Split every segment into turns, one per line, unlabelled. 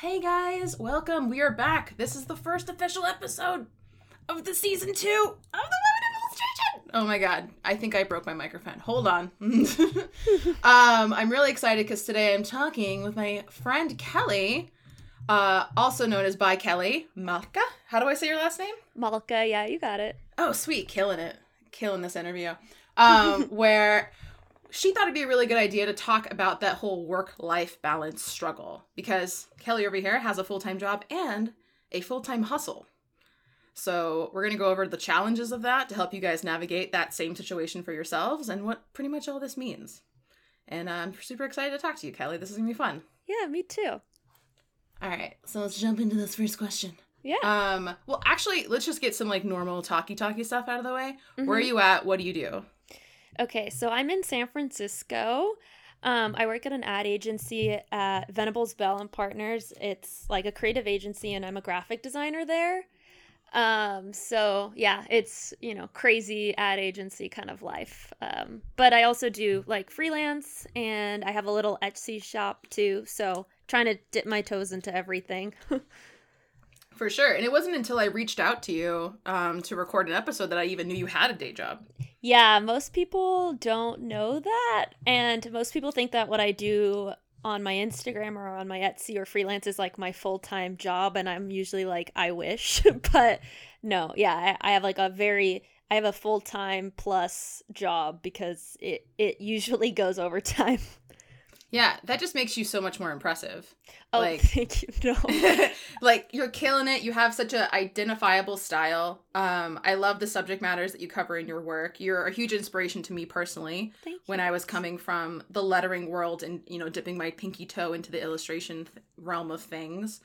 Hey guys, welcome. We are back. This is the first official episode of the season two of the Women of Illustration. Oh my god, I think I broke my microphone. Hold on. um, I'm really excited because today I'm talking with my friend Kelly, uh, also known as By Kelly Malka. How do I say your last name?
Malka, yeah, you got it.
Oh, sweet, killing it, killing this interview. Um, where she thought it'd be a really good idea to talk about that whole work life balance struggle because Kelly over here has a full time job and a full time hustle. So, we're going to go over the challenges of that to help you guys navigate that same situation for yourselves and what pretty much all this means. And I'm super excited to talk to you, Kelly. This is going to be fun.
Yeah, me too.
All right, so let's jump into this first question.
Yeah.
Um, well, actually, let's just get some like normal talky talky stuff out of the way. Where are
Mhm.
you at? What do you do?
Okay, so I'm in San Francisco. Um, I work at an ad agency at Venables Bell and Partners. It's like a creative agency, and I'm a graphic designer there. Um, so yeah, it's you know crazy ad agency kind of life. Um, but I also do like freelance, and I have a little Etsy shop too. So trying to dip my toes into everything.
For sure. And it wasn't until I reached out to you um, to record an episode that I even knew you had a day job.
Yeah, most people don't know that. And most people think that what I do on my Instagram or on my Etsy or freelance is like my full time job. And I'm usually like, I wish. but no, yeah, I, I have like a very. I have a full time plus job because it, it usually goes overtime.
Yeah, that just makes you so much more impressive.
Oh,
Like-
thank you. No.
like you're killing it. You have such a identifiable style. Um, I love the subject matters that you cover in your work. You're a huge inspiration to me personally.
Thank you.
When I was coming from the lettering world and you know dipping my pinky toe into the illustration th- realm of things.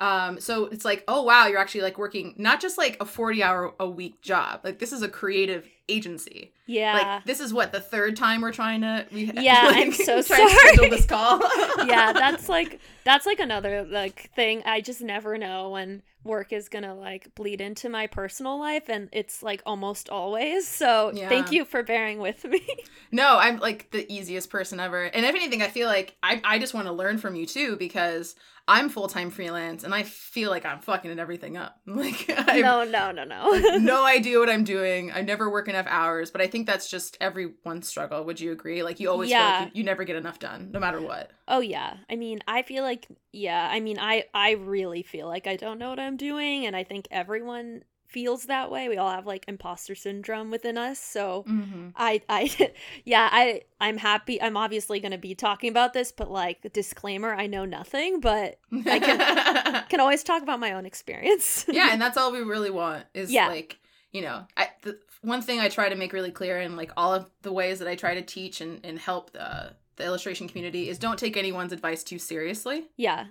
Um, so it's like, oh wow, you're actually like working not just like a 40 hour a week job. Like this is a creative agency.
yeah.
Like this is what the third time we're trying to we
Yeah,
like,
I'm so
to
sorry.
this call.
yeah that's like that's like another like thing i just never know when work is gonna like bleed into my personal life and it's like almost always so
Yeah.
thank you for bearing with me
No, I'm like the easiest person ever. And if anything, I feel like I, I just want to learn from you too because I'm full time freelance and I feel like I'm fucking everything up. Like I
no no no no
no idea what I'm doing. I never work enough hours, but I think that's just everyone's struggle. Would you agree? Like you always feel
Yeah.
like you, you never get enough done, no matter what.
oh yeah i mean i feel like yeah i mean i i really feel like i don't know what i'm doing and i think everyone feels that way we all have like imposter syndrome within us so
Mm-hmm.
I I yeah, I I'm happy. I'm obviously going to be talking about this, but like disclaimer, I know nothing, but I
can.
can always talk about my own experience.
yeah, and that's all we really want is
Yeah.
like you know I, the one thing I try to make really clear in like all of the ways that I try to teach and, and help the the illustration community is don't take anyone's advice too seriously.
yeah.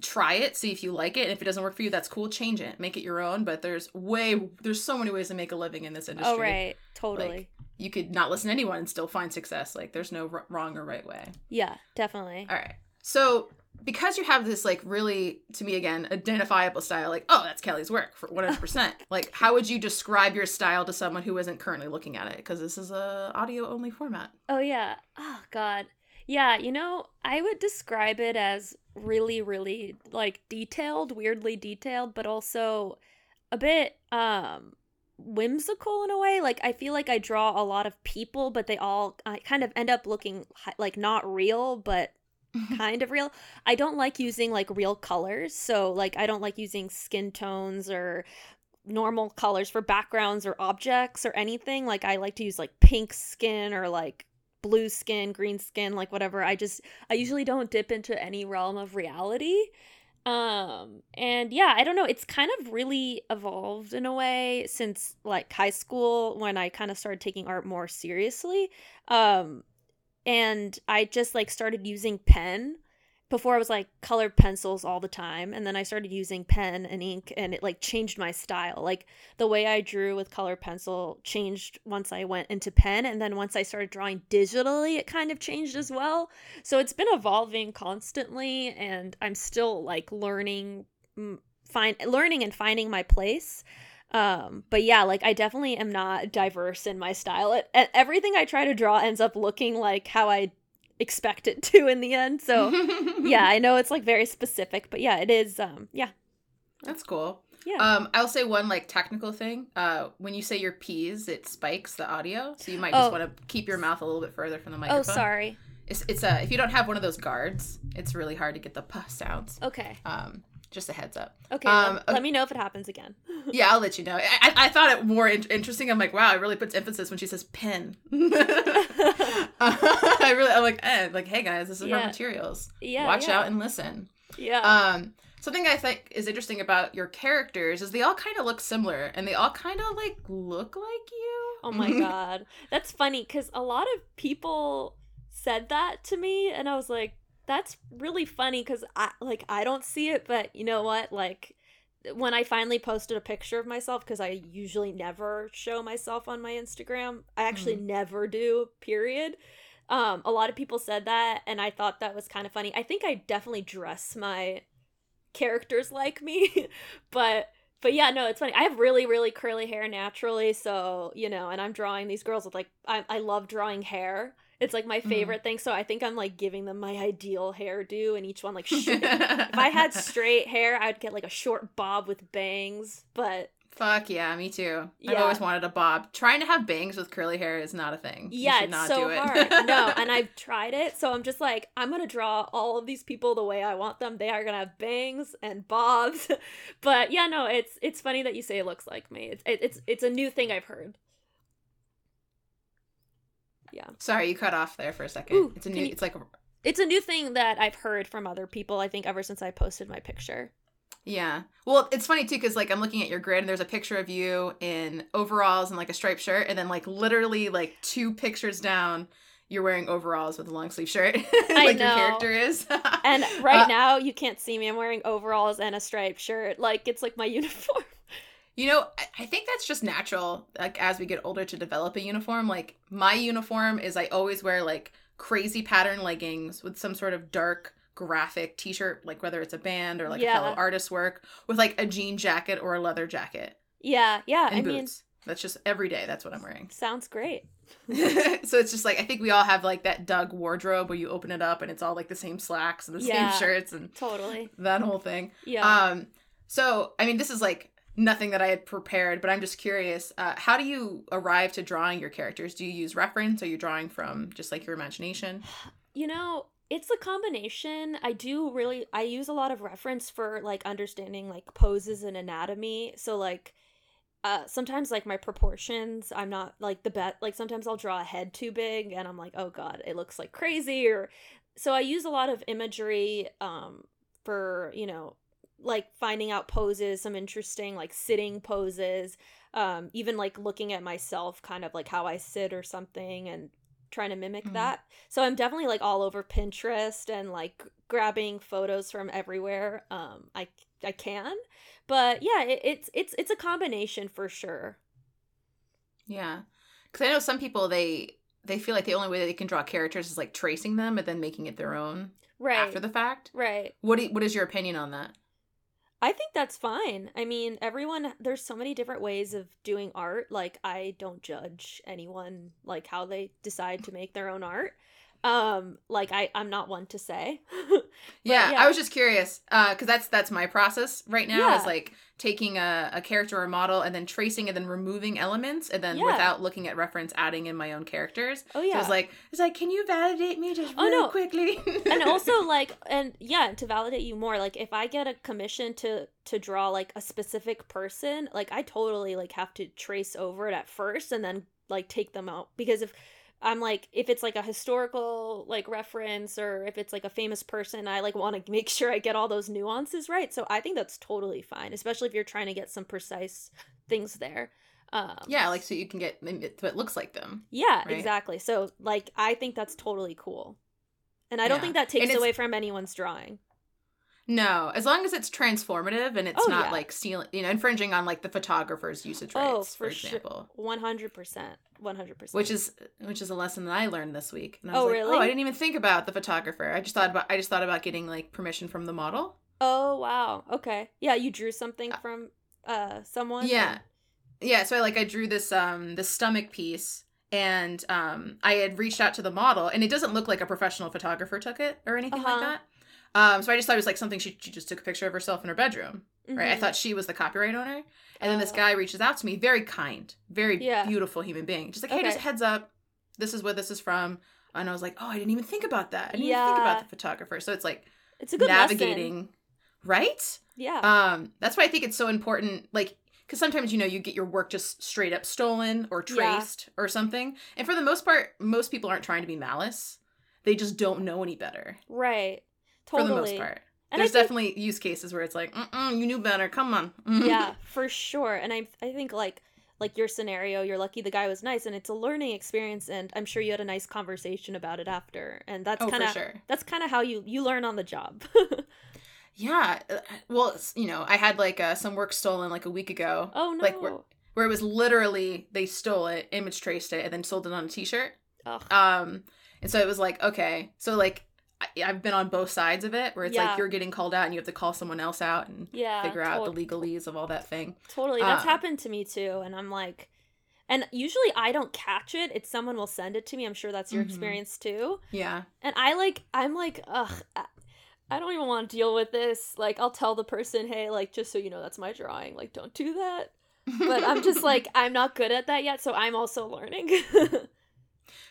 Try it, see if you like it, and if it doesn't work for you, that's cool. Change it, make it your own. But there's way there's so many ways to make a living in this oh, industry.
Oh right, totally.
Like, you could not listen to anyone and still find success. Like there's no r- wrong or right way.
yeah, definitely.
All right. So because you have this like really to me again identifiable style like oh that's kelly's work for 100% like how would you describe your style to someone who isn't currently looking at it because this is a audio only format
Oh yeah. Oh god. Yeah, you know, I would describe it as really really like detailed, weirdly detailed, but also a bit um whimsical in a way. Like I feel like I draw a lot of people, but they all uh, kind of end up looking like not real, but kind of real. I don't like using like real colors. So like I don't like using skin tones or normal colors for backgrounds or objects or anything. Like I like to use like pink skin or like blue skin, green skin, like whatever. I just I usually don't dip into any realm of reality. Um and yeah, I don't know, it's kind of really evolved in a way since like high school when I kind of started taking art more seriously. Um and I just like started using pen. Before I was like colored pencils all the time, and then I started using pen and ink, and it like changed my style. Like the way I drew with colored pencil changed once I went into pen, and then once I started drawing digitally, it kind of changed as well. So it's been evolving constantly, and I'm still like learning, mm, find learning and finding my place. Um, but yeah, like I definitely am not diverse in my style. It, e- everything I try to draw ends up looking like how I expect it to in the end. So yeah, I know it's like very specific, but yeah, it is. Um, yeah,
That's cool.
yeah.
Um, I'll say one like technical thing. Uh, when you say your P's, it spikes the audio, so you might just
Oh.
want to keep your mouth a little bit further from the microphone.
oh, sorry.
It's it's uh, if you don't have one of those guards, it's really hard to get the p sounds.
Okay.
Um, just a heads up.
Okay.
Um,
let, let me know if it happens again.
Yeah, I'll let you know. I, I, I thought it more in- interesting. I'm like, wow, it really puts emphasis when she says pen. I really, I'm like, eh, like, hey guys, this is
Yeah.
her materials.
yeah.
Watch
yeah.
out and listen.
Yeah.
Um, something I think is interesting about your characters is they all kind of look similar, and they all kind of like look like you.
Oh my god. That's funny because a lot of people said that to me and I was like, that's really funny because I like I don't see it, but you know what? Like when I finally posted a picture of myself, because I usually never show myself on my Instagram. I actually never do, period. Um, a lot of people said that, and I thought that was kind of funny. I think I definitely dress my characters like me, but but yeah, no, it's funny. I have really, really curly hair naturally, so you know, and I'm drawing these girls with like I I love drawing hair. It's like my
Mhm.
favorite thing. So I think I'm like giving them my ideal hairdo, and each one like sh- if I had straight hair, I'd get like a short bob with bangs. But
Fuck yeah, me too. I've always wanted a bob. Trying to have bangs with curly hair is not a thing. You
yeah,
should
it's
not
so
do it.
hard. no, and I've tried it, so I'm just like, I'm gonna draw all of these people the way I want them. They are gonna have bangs and bobs. but yeah, no, it's it's funny that you say it looks like me. It's it, it's it's a new thing I've heard. Yeah.
Sorry, you cut off there for a second.
Ooh,
it's a new.
you-
It's like A,
It's a new thing that I've heard from other people, I think, ever since I posted my picture.
Yeah. Well, it's funny too because like I'm looking at your grid and there's a picture of you in overalls and like a striped shirt, and then like literally like two pictures down, you're wearing overalls with a long sleeve shirt, like your character is.
And right
Uh,
now, you can't see me. I'm wearing overalls and a striped shirt. Like, it's like my uniform.
You know, I, think that's just natural. Like as we get older, to develop a uniform. Like my uniform is, I always wear like crazy pattern leggings with some sort of dark graphic T-shirt, like whether it's a band or like
Yeah.
a fellow artist's work, with like a jean jacket or a leather jacket
Yeah, yeah.
and
I mean.
That's just every day. That's what I'm wearing.
sounds great.
so it's just like I think we all have like that Doug wardrobe where you open it up and it's all like the same slacks and the
Yeah.
same shirts and
Totally.
that whole thing.
Yeah.
Um, so I mean, this is like nothing that I had prepared, but I'm just curious. Uh, how do you arrive to drawing your characters? Do you use reference? Are you drawing from just like your imagination?
you know, it's a combination. I do really I use a lot of reference for like understanding like poses and anatomy. So like uh sometimes like my proportions, I'm not like the best like sometimes I'll draw a head too big and I'm like, "Oh god, it looks like crazy." Or so I use a lot of imagery um for, you know, like finding out poses, some interesting like sitting poses, um even like looking at myself kind of like how I sit or something and trying to mimic
Mhm.
that. So I'm definitely like all over Pinterest and like grabbing photos from everywhere um I I can. But yeah, it, it's it's it's a combination for sure.
Yeah, because I know some people they they feel like the only way that they can draw characters is like tracing them and then making it their own
Right.
after the fact.
right.
What do you- what is your opinion on that?
I think that's fine. I mean, everyone there's so many different ways of doing art. Like I don't judge anyone like how they decide to make their own art. Um like I I'm not one to say.
yeah,
yeah.
I was just curious uh, because that's that's my process right now
Yeah.
is like taking a, a character or model and then tracing and then removing elements and then
Yeah.
without looking at reference adding in my own characters.
oh
So
yeah.
it's like it's like, can you validate me just
Oh,
really
no.
quickly?
and also like and yeah to validate you more like if i get a commission to to draw like a specific person like i totally like have to trace over it at first and then like take them out because if i'm like if it's like a historical like reference or if it's like a famous person i like want to make sure i get all those nuances right so i think that's totally fine especially if you're trying to get some precise things there um
yeah, like so you can get so it looks like them.
yeah
right?
exactly so like i think that's totally cool and i don't
Yeah.
think that takes away from anyone's drawing
No, as long as it's transformative and it's
Oh,
not
yeah.
like stealing, you know, infringing on like the photographer's usage
Oh,
rights, for,
for sure.
example.
One hundred percent, one hundred percent.
Which is which is a lesson that I learned this week. And I
Oh,
like,
really?
Oh, I didn't even think about the photographer. I just thought about I just thought about getting like permission from the model.
oh wow, okay, yeah, you drew something from uh someone.
Yeah. Yeah, so I like I drew this um this stomach piece and um, I had reached out to the model, and it doesn't look like a professional photographer took it or anything
Uh-huh.
like that. Um, so I just thought it was like something she, she just took a picture of herself in her bedroom, right? I
Mhm.
thought she was the copyright owner, and then this
Oh.
guy reaches out to me, very kind, very
Yeah.
beautiful human being, just like, hey, just heads up, this is where this is from, and I was like, oh, I didn't even think about that. I didn't even think about the photographer. So it's like
it's a good
navigating,
Lesson.
right?
Yeah.
Um, that's why I think it's so important, like, because sometimes you know you get your work just straight up stolen or
Yeah.
traced or something, and for the most part, most people aren't trying to be malice; they just don't know any better
right. Totally.
for the most part.
And
There's
think-
definitely use cases where it's like, Mm-mm, you knew better. Come on.
yeah, for sure. And I I think like like your scenario, you're lucky the guy was nice and it's a learning experience and I'm sure you had a nice conversation about it after. And that's
oh,
kind of
sure.
that's kind of how you you learn on the job.
Yeah. uh, Well, you know, I had like uh, some work stolen like a week ago,
oh no.
Like, we're- where it was literally they stole it, image traced it, and then sold it on a T-shirt.
Ugh.
Um, and so it was like, okay, so like I've been on both sides of it, where it's
Yeah.
like you're getting called out and you have to call someone else out and
yeah.
figure out the legalese of all that thing.
Totally. That's
Uh,
happened to me too. And I'm like, and usually I don't catch it. It's someone will send it to me. I'm sure that's your
Mhm.
experience too.
Yeah.
And I like, I'm like, ugh, I don't even want to deal with this. Like, I'll tell the person, hey, like, just so you know, that's my drawing. Like, don't do that. But I'm just like, I'm not good at that yet. So I'm also learning.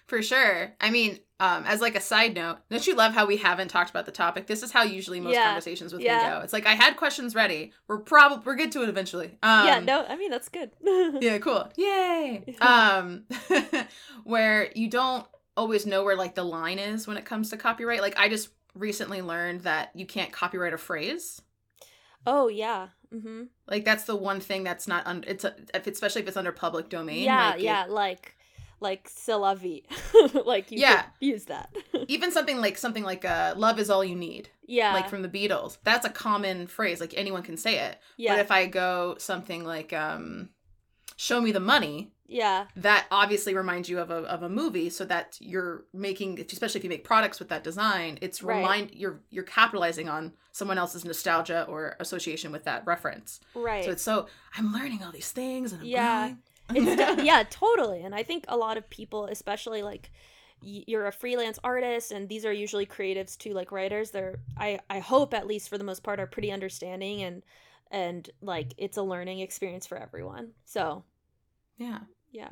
For sure. I mean, um, as like a side note, don't you love how we haven't talked about the topic? This is how usually most
Yeah.
conversations with
Yeah.
me go. It's like I had questions ready. We're probably we're good to it eventually. Um,
yeah, no, I mean, that's good.
yeah cool yay um where you don't always know where like the line is when it comes to copyright like i just recently learned that you can't copyright a phrase
oh, yeah. Mm-hmm.
like that's the one thing that's not under it's a, especially if it's under public domain
Yeah,
like, it-
yeah, like, like, c'est la vie. like, you
Yeah.
use that.
even something like something like uh love is all you need
yeah.
like from the beatles that's a common phrase like anyone can say it
yeah.
but if i go something like um show me the money
yeah.
that obviously reminds you of a, of a movie so that you're making especially if you make products with that design it's
Right.
remind you're you're capitalizing on someone else's nostalgia or association with that reference
Right.
so it's so i'm learning all these things and i'm
Yeah.
growing.
It's yeah totally and i think a lot of people especially like you're a freelance artist and these are usually creatives too like writers they're i i hope at least for the most part are pretty understanding and and like it's a learning experience for everyone so.
Yeah.
Yeah.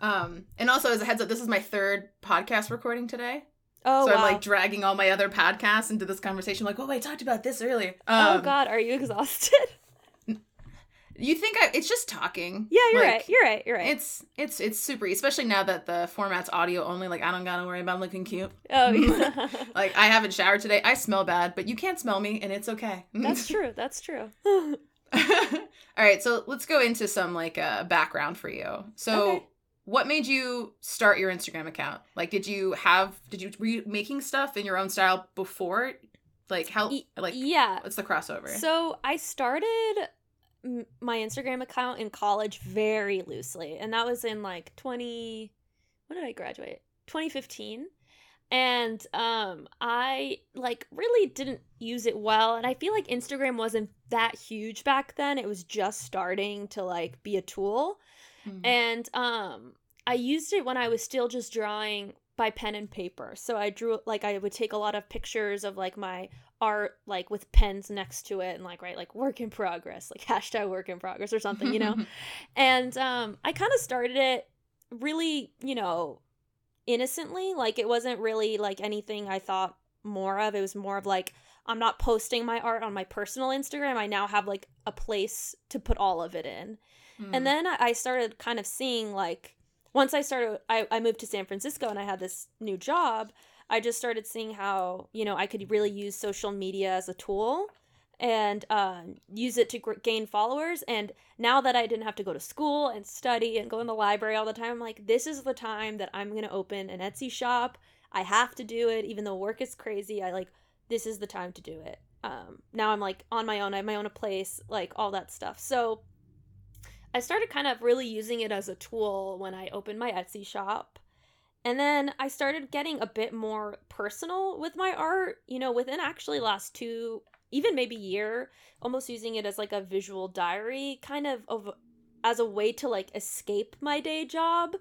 Um and also as a heads up this is my third podcast recording today.
Oh
so
wow
i'm like dragging all my other podcasts into this conversation like oh i talked about this earlier.
Oh
um,
god are you exhausted
you think i it's just talking
yeah you're
Like,
right you're right you're right
It's it's it's super, especially now that the format's audio only. Like I don't gotta worry about looking cute.
oh yeah
Like I haven't showered today. I smell bad, but you can't smell me, and it's okay.
that's true that's true
All right, so let's go into some like uh, background for you. So,
Okay.
what made you start your Instagram account? Like, did you have did you were you making stuff in your own style before? Like how like
yeah
what's the crossover?
So I started m- my Instagram account in college very loosely, and that was in like twenty. When did I graduate? Twenty fifteen. And um, I like really didn't use it well, and I feel like Instagram wasn't that huge back then. It was just starting to like be a tool,
Mhm.
and um, I used it when I was still just drawing by pen and paper. So I drew like I would take a lot of pictures of like my art like with pens next to it and like write like work in progress, like hashtag work in progress or something, you know. and um I kind of started it really, you know, innocently. Like it wasn't really like anything I thought more of. It was more of like I'm not posting my art on my personal Instagram. I now have like a place to put all of it in.
Mhm.
And then I I started kind of seeing like once I started I, I moved to San Francisco and I had this new job, I just started seeing how, you know, I could really use social media as a tool and um, use it to gr- gain followers. And now that I didn't have to go to school and study and go in the library all the time, I'm like, this is the time that I'm to open an Etsy shop. I have to do it, even though work is crazy. I like, this is the time to do it. Um, now I'm like on my own, I have my own place, like all that stuff. So I started kind of really using it as a tool when I opened my Etsy shop. And then I started getting a bit more personal with my art, you know, within actually last two, even maybe year, almost using it as like a visual diary, kind of of as a way to like escape my day job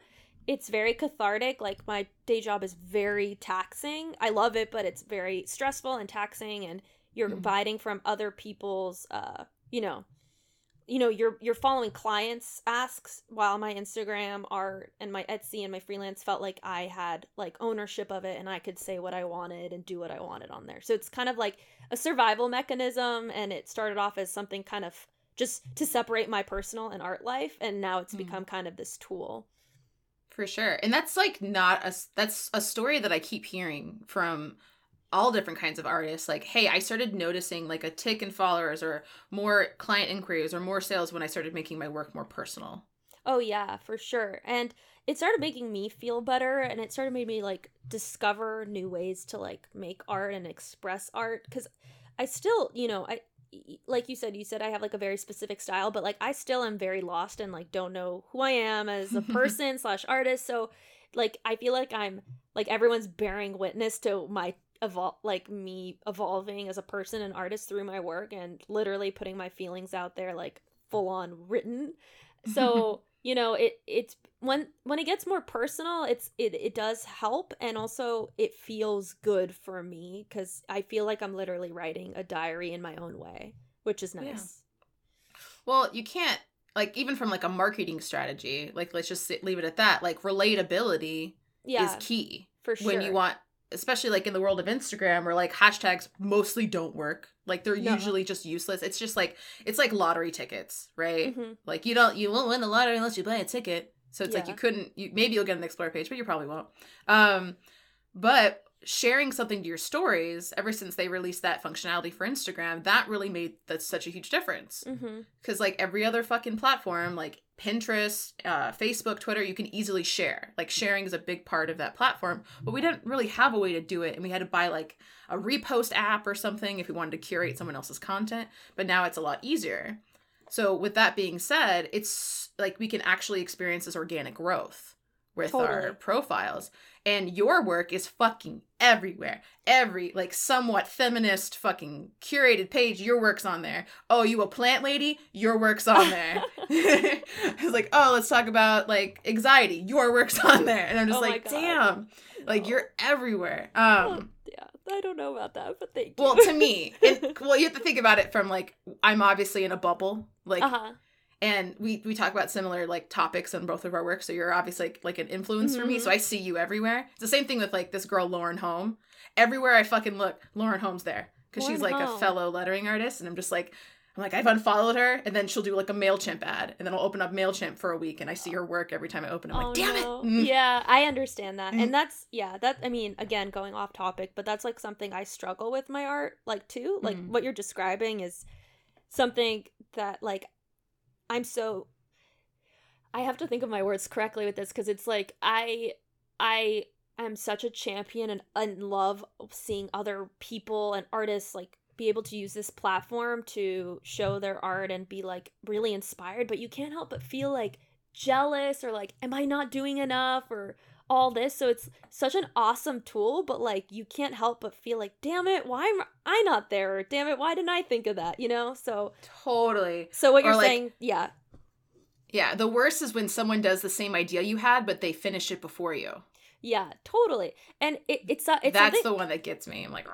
it's very cathartic. Like my day job is very taxing. I love it, but it's very stressful and taxing and you're
Mhm.
abiding from other people's uh, you know, you know, you're you're following clients asks while my Instagram art and my Etsy and my freelance felt like I had like ownership of it and I could say what I wanted and do what I wanted on there. So it's kind of like a survival mechanism and it started off as something kind of just to separate my personal and art life and now it's
Mhm.
become kind of this tool.
For sure. And that's like not a that's a story that I keep hearing from all different kinds of artists like hey i started noticing like a tick in followers or more client inquiries or more sales when i started making my work more personal
Oh yeah, for sure. And it started making me feel better and it started made me like discover new ways to like make art and express art cuz I still, you know, I like you said you said I have like a very specific style, but like I still am very lost and like don't know who I am as a person slash artist. So like I feel like I'm like everyone's bearing witness to my evol like me evolving as a person and artist through my work and literally putting my feelings out there like full on written. So you know it it's when when it gets more personal it's it, it does help and also it feels good for me because i feel like i'm literally writing a diary in my own way which is
Yeah.
nice.
Well you can't like even from like a marketing strategy like let's just leave it at that like relatability
yeah,
is key
for sure
when you want especially like in the world of instagram where like hashtags mostly don't work like they're
No.
usually just useless it's just like it's like lottery tickets right
Mhm.
Like you don't you won't win the lottery unless you buy a ticket. So it's like you couldn't you maybe you'll get an explore page, but you probably won't. Um but sharing something to your stories ever since they released that functionality for Instagram, that really made that's such a huge difference.
Mhm.
Cuz like every other fucking platform like Pinterest, uh, Facebook, Twitter, you can easily share. Like sharing is a big part of that platform, but we didn't really have a way to do it and we had to buy like a repost app or something if we wanted to curate someone else's content, but now it's a lot easier. So with that being said, it's like we can actually experience this organic growth with our profiles. And your work is fucking everywhere. Every like somewhat feminist fucking curated page, your work's on there. Oh, you a plant lady? Your work's on there. it's like, oh, let's talk about like anxiety. Your work's on there. And I'm just
Oh
like, damn. Like
No.
you're everywhere. Um
yeah i don't know about that but thank you
well to me and well you have to think about it from like i'm obviously in a bubble like
uh-huh
and we we talk about similar like topics in both of our work so you're obviously like, like an influence for me
Mhm.
so i see you everywhere it's the same thing with like this girl Lauren Hom everywhere i fucking look Lauren Hom's there because she's like a fellow lettering artist and i'm just like i'm like i've unfollowed her and then she'll do like a mailchimp ad and then i'll open up mailchimp for a week and i see her work every time i open it i'm like damn it Mm.
Yeah, I understand that.
Mm.
And that's yeah, that I mean, again, going off topic, but that's like something I struggle with my art like too. Like
Mhm.
what you're describing is something that like I'm so I have to think of my words correctly with this cuz it's like I I am such a champion and, and love seeing other people and artists like be able to use this platform to show their art and be like really inspired, but you can't help but feel like jealous or like am i not doing enough? or all this so it's such an awesome tool but like you can't help but feel like damn it why am i not there? Or damn it why didn't i think of that? You know? So
totally.
So what
Or,
you're
like,
saying yeah.
Yeah the worst is when someone does the same idea you had but they finish it before you
yeah totally. And it, it's uh, it's
that's the one that gets me. I'm like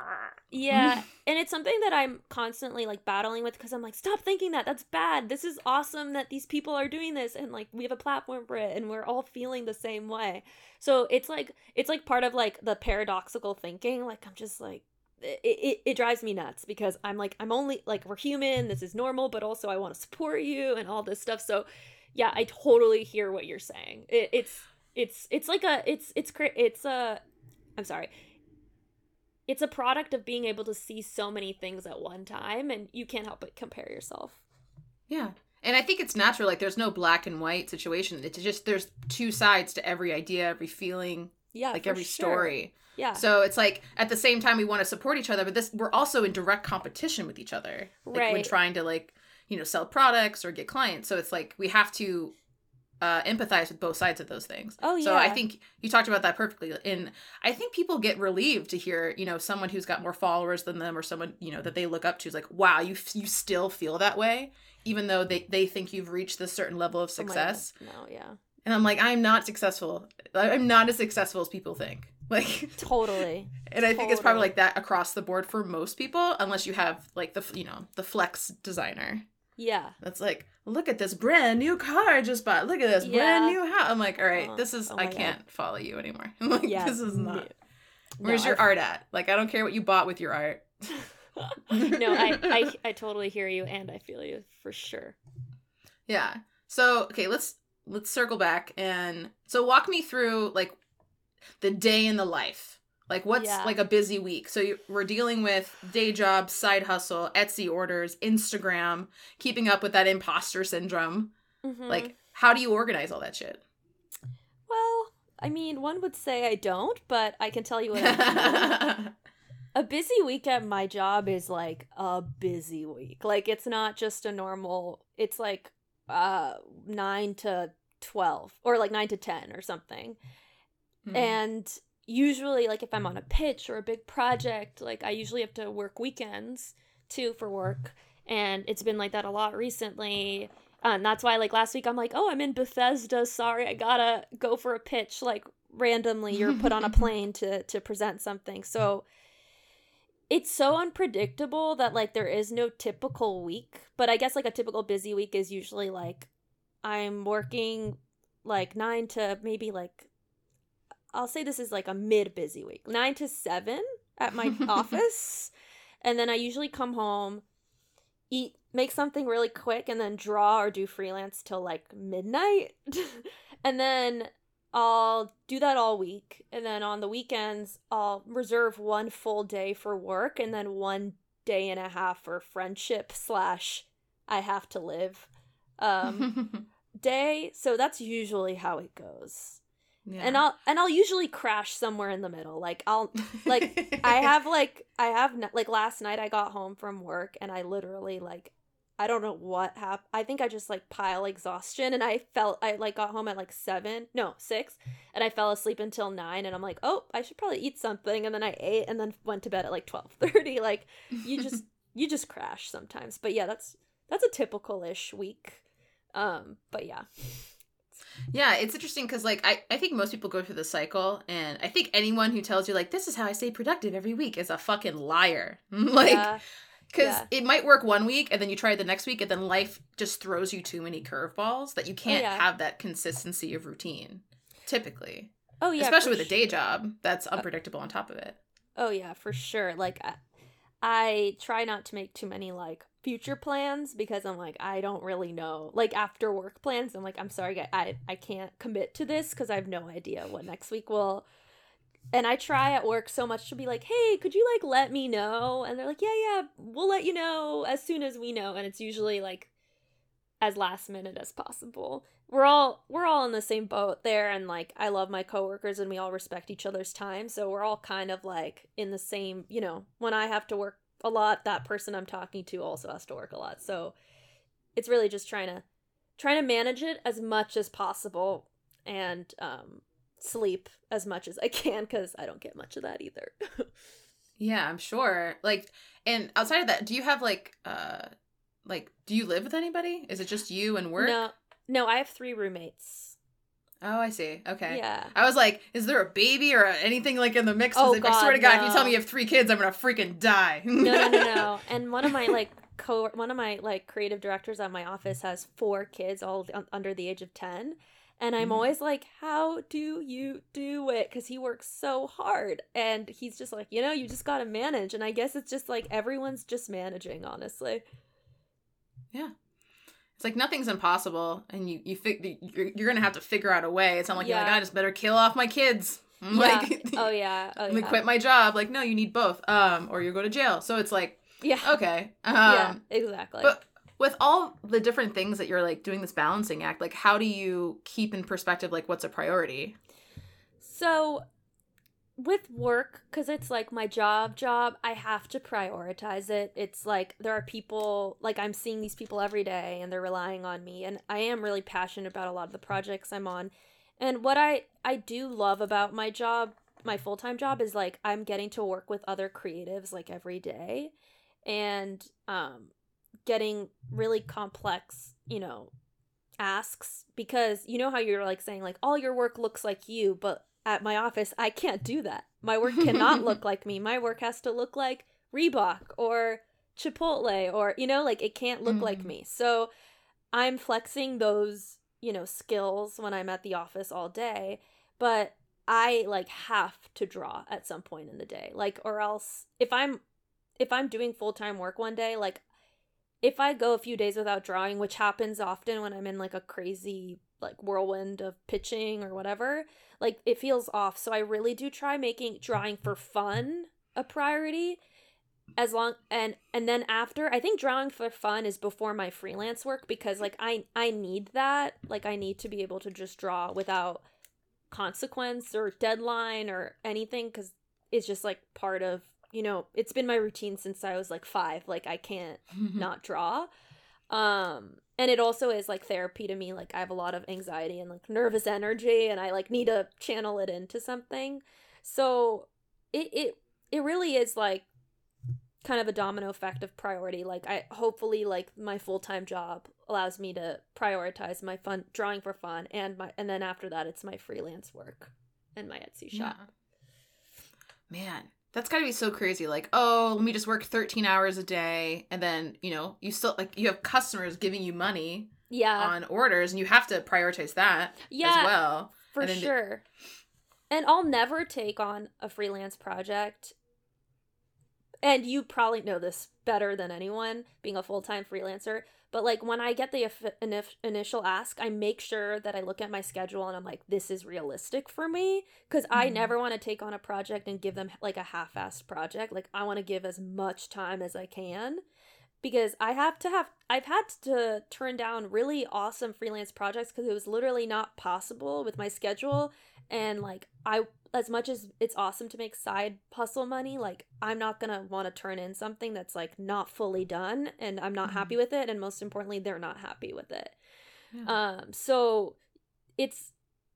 yeah and it's something that i'm constantly like battling with because i'm like stop thinking that. That's bad. This is awesome that these people are doing this. And like we have a platform for it and we're all feeling the same way. So it's like it's like part of like the paradoxical thinking. Like i'm just like it, it, it drives me nuts because i'm like i'm only like we're human. This is normal but also i want to support you and all this stuff. So yeah i totally hear what you're saying. It, it's it's it's like a it's it's it's a i'm sorry it's a product of being able to see so many things at one time and you can't help but compare yourself
Yeah. And I think it's natural. Like, there's no black and white situation. It's just, there's two sides to every idea, every feeling,
yeah
like every
sure.
story.
yeah
So it's like, at the same time, we want to support each other, but this, we're also in direct competition with each other. Like, when trying to, like, you know, sell products or get clients. So it's like, we have to uh, empathize with both sides of those things.
Oh, yeah.
So I think you talked about that perfectly. And I think people get relieved to hear, you know, someone who's got more followers than them or someone, you know, that they look up to is like, wow, you, you still feel that way, even though they, they think you've reached this certain level of
Oh
success.
God. no yeah
And I'm like, I'm not successful. I'm not as successful as people think. Like
totally.
And I think it's probably like that across the board for most people, unless you have like the you know the flex designer
Yeah.
that's like, look at this brand new car I just bought. Look at this brand new house. I'm like, all right,
Oh,
this is
oh
I can't follow you anymore. I'm like,
Yeah.
this is not. Where's
No,
your
I've-
art at? Like, I don't care what you bought with your art.
no, I, I I totally hear you and I feel you for sure.
Yeah. So okay, let's let's circle back and so walk me through like the day in the life. Like what's
Yeah.
like a busy week? So you, we're dealing with day job, side hustle, Etsy orders, Instagram, keeping up with that imposter syndrome.
Mhm.
Like how do you organize all that shit?
well, I mean, one would say I don't, but I can tell you what I do. a busy week at my job is like a busy week. Like it's not just a normal. It's like uh nine to twelve or like nine to ten or something.
Mhm.
And usually, like if I'm on a mm. pitch or a big project, like I usually have to work weekends too for work. And it's been like that a lot recently. And that's why, like last week, I'm like, oh, I'm in Bethesda. Sorry, I gotta go for a pitch. Like randomly, you're put on a plane to to present something. So it's so unpredictable that like there is no typical week. But I guess like a typical busy week is usually like I'm working like nine to maybe like I'll say this is like a mid busy week, nine to seven at my office, and then I usually come home, eat, make something really quick, and then draw or do freelance till like midnight, and then I'll do that all week, and then on the weekends I'll reserve one full day for work, and then one day and a half for friendship slash I have to live um day. So that's usually how it goes
yeah.
and I'll and I'll usually crash somewhere in the middle. Like I'll like I have like I have like last night I got home from work and I literally like I don't know what happened. I think I just like pile exhaustion and I felt I like got home at like 7, no, 6 and I fell asleep until 9 and I'm like, "Oh, I should probably eat something." And then I ate and then went to bed at like 12:30. Like you just you just crash sometimes. But yeah, that's that's a typical-ish week. Um, but yeah.
Yeah, it's interesting because like I, I think most people go through the cycle and I think anyone who tells you like this is how I stay productive every week is a fucking liar. like
yeah.
because
yeah.
it might work one week and then you try it the next week and then life just throws you too many curveballs that you oh, can't
Oh, yeah.
have that consistency of routine typically.
Oh yeah.
Especially with a day job that's uh, unpredictable on top of it.
Oh yeah, for sure. Like I, I try not to make too many like future plans because I'm like I don't really know. Like after work plans, I'm like I'm sorry, I I can't commit to this because I have no idea what next week will. And I try at work so much to be like, hey, could you like let me know? And they're like, yeah, yeah, we'll let you know as soon as we know. And it's usually like as last minute as possible. We're all we're all in the same boat there and like I love my coworkers and we all respect each other's time. So we're all kind of like in the same, you know, when I have to work a lot, that person I'm talking to also has to work a lot. So it's really just trying to trying to manage it as much as possible and um sleep as much as I can cuz I don't get much of that either.
Yeah, I'm sure. Like and outside of that, do you have like uh like do you live with anybody? Is it just you and work?
No. No, I have 3 roommates.
Oh, I see. Okay.
Yeah.
I was like, is there a baby or anything like in the mix?
Oh,
if- I swear to
God,
God, if you tell me you have three kids, I'm gonna freaking die.
no no no no and one of my like co one of my like creative directors at my office has four kids all un- under the age of 10 and i'm
Mhm.
always like how do you do it because he works so hard and he's just like you know you just gotta manage and i guess it's just like everyone's just managing honestly
It's like nothing's impossible, and you you fig- you're, you're gonna have to figure out a way. It's not like you're like I just better kill off my kids. I'm
yeah
Like,
oh yeah oh yeah
quit my job. Like no, you need both. Um, or you go to jail. So it's like
yeah
okay. Um,
yeah exactly
But with all the different things that you're like doing this balancing act, like how do you keep in perspective like what's a priority?
So with work cuz it's like my job job, I have to prioritize it. It's like there are people like I'm seeing these people every day and they're relying on me and I am really passionate about a lot of the projects I'm on. And what I I do love about my job, my full-time job is like I'm getting to work with other creatives like every day and um getting really complex, you know, asks because you know how you're like saying like all your work looks like you, but at my office I can't do that. My work cannot look like me. My work has to look like Reebok or Chipotle or you know like it can't look mm-hmm. like me. So I'm flexing those, you know, skills when I'm at the office all day, but I like have to draw at some point in the day. Like or else if I'm if I'm doing full-time work one day, like if I go a few days without drawing, which happens often when I'm in like a crazy like whirlwind of pitching or whatever, like it feels off. So I really do try making drawing for fun a priority as long and and then after i think drawing for fun is before my freelance work because like i i need that. Like i need to be able to just draw without consequence or deadline or anything because it's just like part of you know it's been my routine since i was like five. Like i can't not draw um and it also is like therapy to me like i have a lot of anxiety and like nervous energy and i like need to channel it into something. So it it it really is like kind of a domino effect of priority. Like i hopefully like my full-time job allows me to prioritize my fun drawing for fun and my and then after that it's my freelance work and my etsy shop.
Yeah. man that's got to be so crazy like oh let me just work 13 hours a day and then you know you still like you have customers giving you money
yeah.
on orders and you have to prioritize that yeah, as well.
for sure. And i'll never take on a freelance project and you probably know this better than anyone being a full-time freelancer but like when i get the initial ask i make sure that i look at my schedule and i'm like this is realistic for me because mm-hmm. i never want to take on a project and give them like a half-assed project like i want to give as much time as i can because i have to have i've had to turn down really awesome freelance projects because it was literally not possible with my schedule and like i as much as it's awesome to make side hustle money, like I'm not gonna want to turn in something that's like not fully done and I'm not mm-hmm. happy with it and most importantly they're not happy with it. Yeah. Um so it's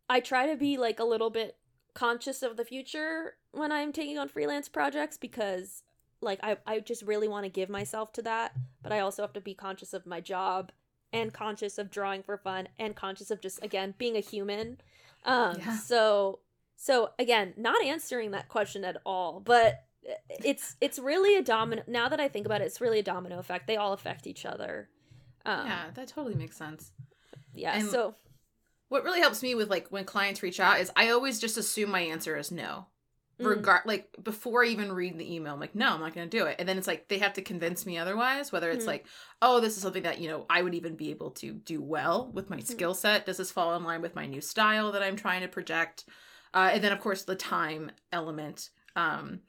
I try to be like a little bit conscious of the future when I'm taking on freelance projects because like I, I just really want to give myself to that, but I also have to be conscious of my job and conscious of drawing for fun and conscious of just again being a human. Um yeah. so so again, not answering that question at all, but it's it's really a domino. Now that I think about it, it's really a domino effect. They all affect each other.
Um, yeah, that totally makes sense.
Yeah. And so,
what really helps me with like when clients reach out is I always just assume my answer is no, mm. regard like before I even read the email. I'm like, no, I'm not going to do it. And then it's like they have to convince me otherwise. Whether it's mm. like, oh, this is something that you know I would even be able to do well with my mm. skill set. Does this fall in line with my new style that I'm trying to project? uh, and then of course the time element um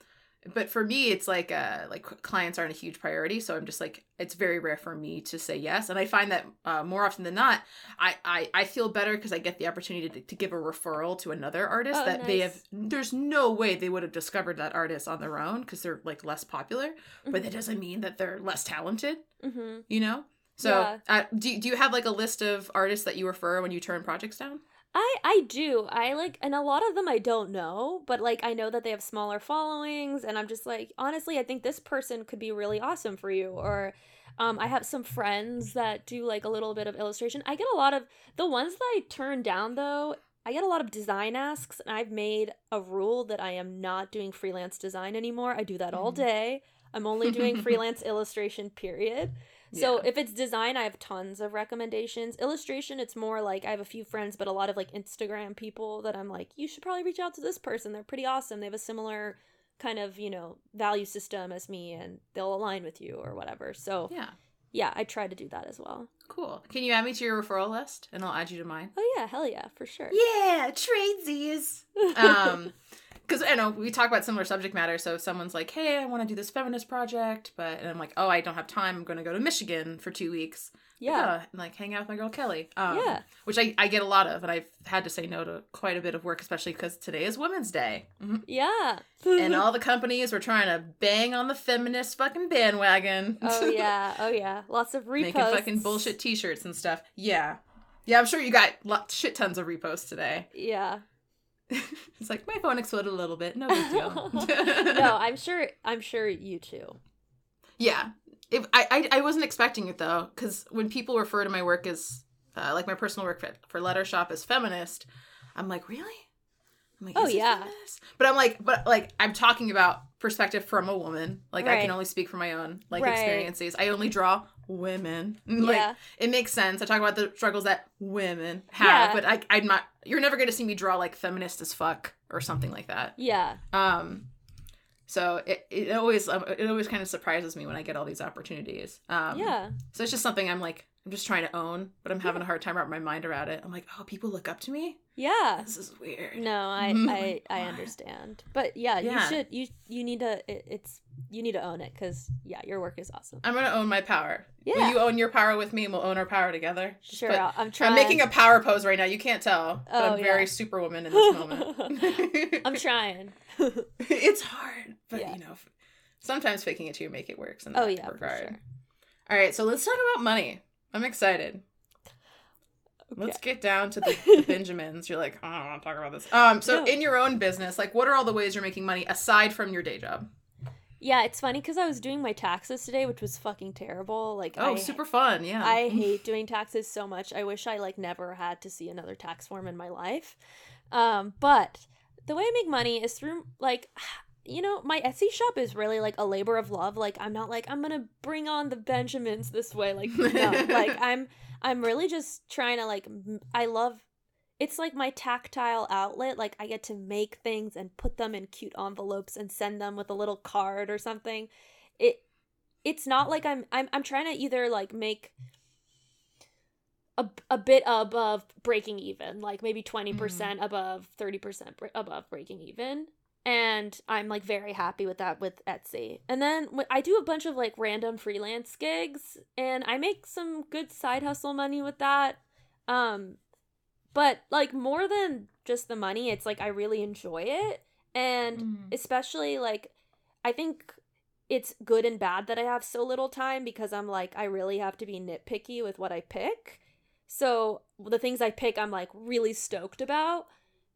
but for me it's like uh like clients aren't a huge priority so i'm just like it's very rare for me to say yes and i find that uh, more often than not i i, I feel better because i get the opportunity to, to give a referral to another artist oh, that nice. they have there's no way they would have discovered that artist on their own because they're like less popular mm-hmm. but that doesn't mean that they're less talented mm-hmm. you know so yeah. uh, do, do you have like a list of artists that you refer when you turn projects down
I I do. I like and a lot of them I don't know, but like I know that they have smaller followings and I'm just like honestly I think this person could be really awesome for you or um I have some friends that do like a little bit of illustration. I get a lot of the ones that I turn down though, I get a lot of design asks and I've made a rule that I am not doing freelance design anymore. I do that all mm-hmm. day. I'm only doing freelance illustration period. So yeah. if it's design, I have tons of recommendations. Illustration, it's more like I have a few friends, but a lot of like Instagram people that I'm like, you should probably reach out to this person. They're pretty awesome. They have a similar kind of, you know, value system as me and they'll align with you or whatever. So
yeah.
Yeah, I try to do that as well.
Cool. Can you add me to your referral list and I'll add you to mine?
Oh yeah, hell yeah, for sure.
Yeah, tradesies. um because I know we talk about similar subject matter. So if someone's like, "Hey, I want to do this feminist project," but and I'm like, "Oh, I don't have time. I'm going to go to Michigan for two weeks."
Yeah,
and, like hang out with my girl Kelly. Um,
yeah,
which I I get a lot of, and I've had to say no to quite a bit of work, especially because today is Women's Day.
Mm-hmm. Yeah,
and all the companies were trying to bang on the feminist fucking bandwagon.
Oh yeah, oh yeah, lots of reposts,
making fucking bullshit T-shirts and stuff. Yeah, yeah, I'm sure you got lot, shit tons of reposts today.
Yeah.
it's like my phone exploded a little bit. No big deal.
no, I'm sure. I'm sure you too.
Yeah, if, I, I I wasn't expecting it though, because when people refer to my work as uh, like my personal work fit for Letter Shop is feminist. I'm like, really? I'm like,
Oh,
is
yeah.
feminist? But I'm like, but like, I'm talking about perspective from a woman. Like, I can only speak from my own like
Right.
experiences. I only draw women. Like,
yeah.
it makes sense. I talk about the struggles that women have,
Yeah.
but I, I'm not. You're never going to see me draw like feminist as fuck or something like that.
Yeah.
Um, so it, it always um, it always kind of surprises me when I get all these opportunities. Um,
yeah.
So it's just something I'm like I'm just trying to own, but I'm having a hard time wrapping my mind around it. I'm like, oh, people look up to me.
Yeah.
This is weird.
No, I
Mhm.
I, I understand. But yeah, you should you you need to it, it's you need to own it cuz yeah, your work is awesome.
I'm gonna own my power.
Yeah.
Will you own your power with me, and we'll own our power together?
Sure, I'll- I'm trying.
I'm making a power pose right now. You can't tell, but
Oh,
I'm very
yeah.
superwoman in this moment.
I'm trying.
it's hard, but
Yeah.
you know, f- sometimes faking it to make it works. In
oh
that
yeah, for
regard.
sure.
All right, so let's talk about money. I'm excited.
Okay.
Let's get down to the, the Benjamins. You're like, oh, I don't want to talk about this. Um, so
No.
in your own business, like, what are all the ways you're making money aside from your day job?
Yeah, it's funny cuz I was doing my taxes today, which was fucking terrible. Like
Oh,
I,
super fun. Yeah.
I hate doing taxes so much. I wish I like never had to see another tax form in my life. Um, but the way I make money is through like you know, my Etsy shop is really like a labor of love. Like I'm not like I'm to bring on the Benjamins this way like no. like I'm I'm really just trying to like m- I love it's like my tactile outlet. Like I get to make things and put them in cute envelopes and send them with a little card or something. It it's not like I'm I'm I'm trying to either like make a, a bit above breaking even, like maybe 20% mm. above 30% bre- above breaking even. And I'm like very happy with that with Etsy. And then I do a bunch of like random freelance gigs and I make some good side hustle money with that. Um but like more than just the money, it's like I really enjoy it and
Mm.
especially like I think it's good and bad that I have so little time because I'm like I really have to be nitpicky with what I pick. So the things I pick I'm like really stoked about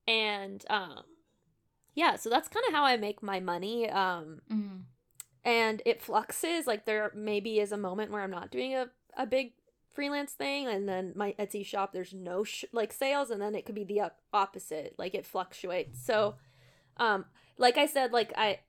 and um yeah, so that's kind of how I make my money um
Mhm.
and it fluxes like there maybe is a moment where I'm not doing a a big freelance thing and then my Etsy shop there's no sh- like sales and then it could be the op- opposite like it fluctuates. So um like I said like I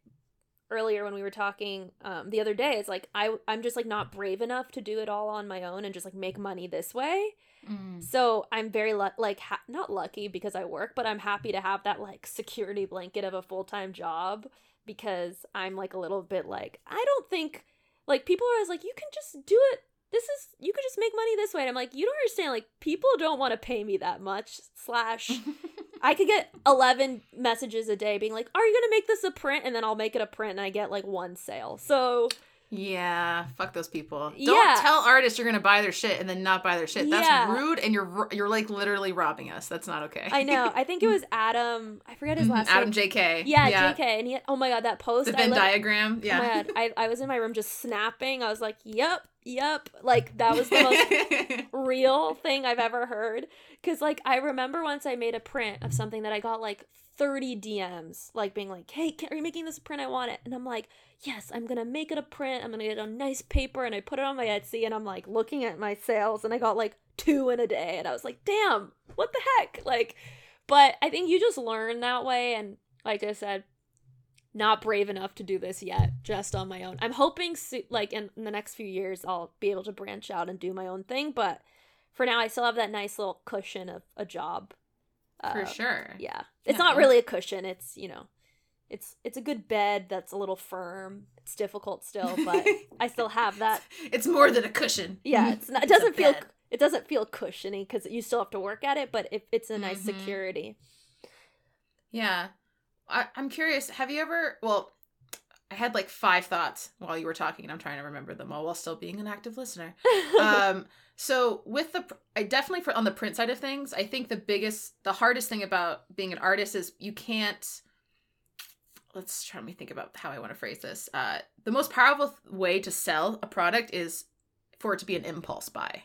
earlier when we were talking um the other day it's like I I'm just like not brave enough to do it all on my own and just like make money this way.
Mm.
So I'm very lu- like ha- not lucky because I work, but I'm happy to have that like security blanket of a full-time job because I'm like a little bit like I don't think like people are always like you can just do it. This is you could just make money this way. And I'm like you don't understand like people don't want to pay me that much. Slash I could get 11 messages a day being like, "Are you going to make this a print?" and then I'll make it a print and I get like one sale. So
Yeah, fuck those people. Don't
Yeah.
tell artists you're gonna buy their shit and then not buy their shit. That's
Yeah.
rude, and you're you're like literally robbing us. That's not okay.
I know. I think it was Adam. I forget his mm-hmm. last
Adam
name.
Adam J.K.
Yeah, JK. And he, oh my god, that post.
The Venn diagram.
Oh
Yeah.
my god, I, I was in my room just snapping. I was like, yep, yep. Like, that was the most real thing I've ever heard. Because, like, I remember once I made a print of something that I got like 30 DMs, like being like, hey, can, are you making this print? I want it. And I'm like, yes, I'm going to make it a print. I'm going to get a nice paper. And I put it on my Etsy and I'm like looking at my sales and I got like two in a day. And I was like, damn, what the heck? Like, but I think you just learn that way. And like I said, not brave enough to do this yet, just on my own. I'm hoping, so- like, in, in the next few years, I'll be able to branch out and do my own thing. But for now, I still have that nice little cushion of a job.
For
Uh,
sure.
Yeah, it's
Yeah.
not really a cushion. It's you know, it's it's a good bed that's a little firm. It's difficult still, but I still have that.
It's more than a cushion.
Yeah, it's not. It doesn't feel.
bed.
It doesn't feel cushiony because you still have to work at it, but it, it's a nice
Mhm.
security.
Yeah. I, I'm curious, have you ever well, I had like five thoughts while you were talking and I'm trying to remember them all while still being an active listener. um so with the i definitely for on the print side of things i think the biggest the hardest thing about being an artist is you can't let's try me think about how i want to phrase this. Uh the most powerful way to sell a product is for it to be an impulse buy.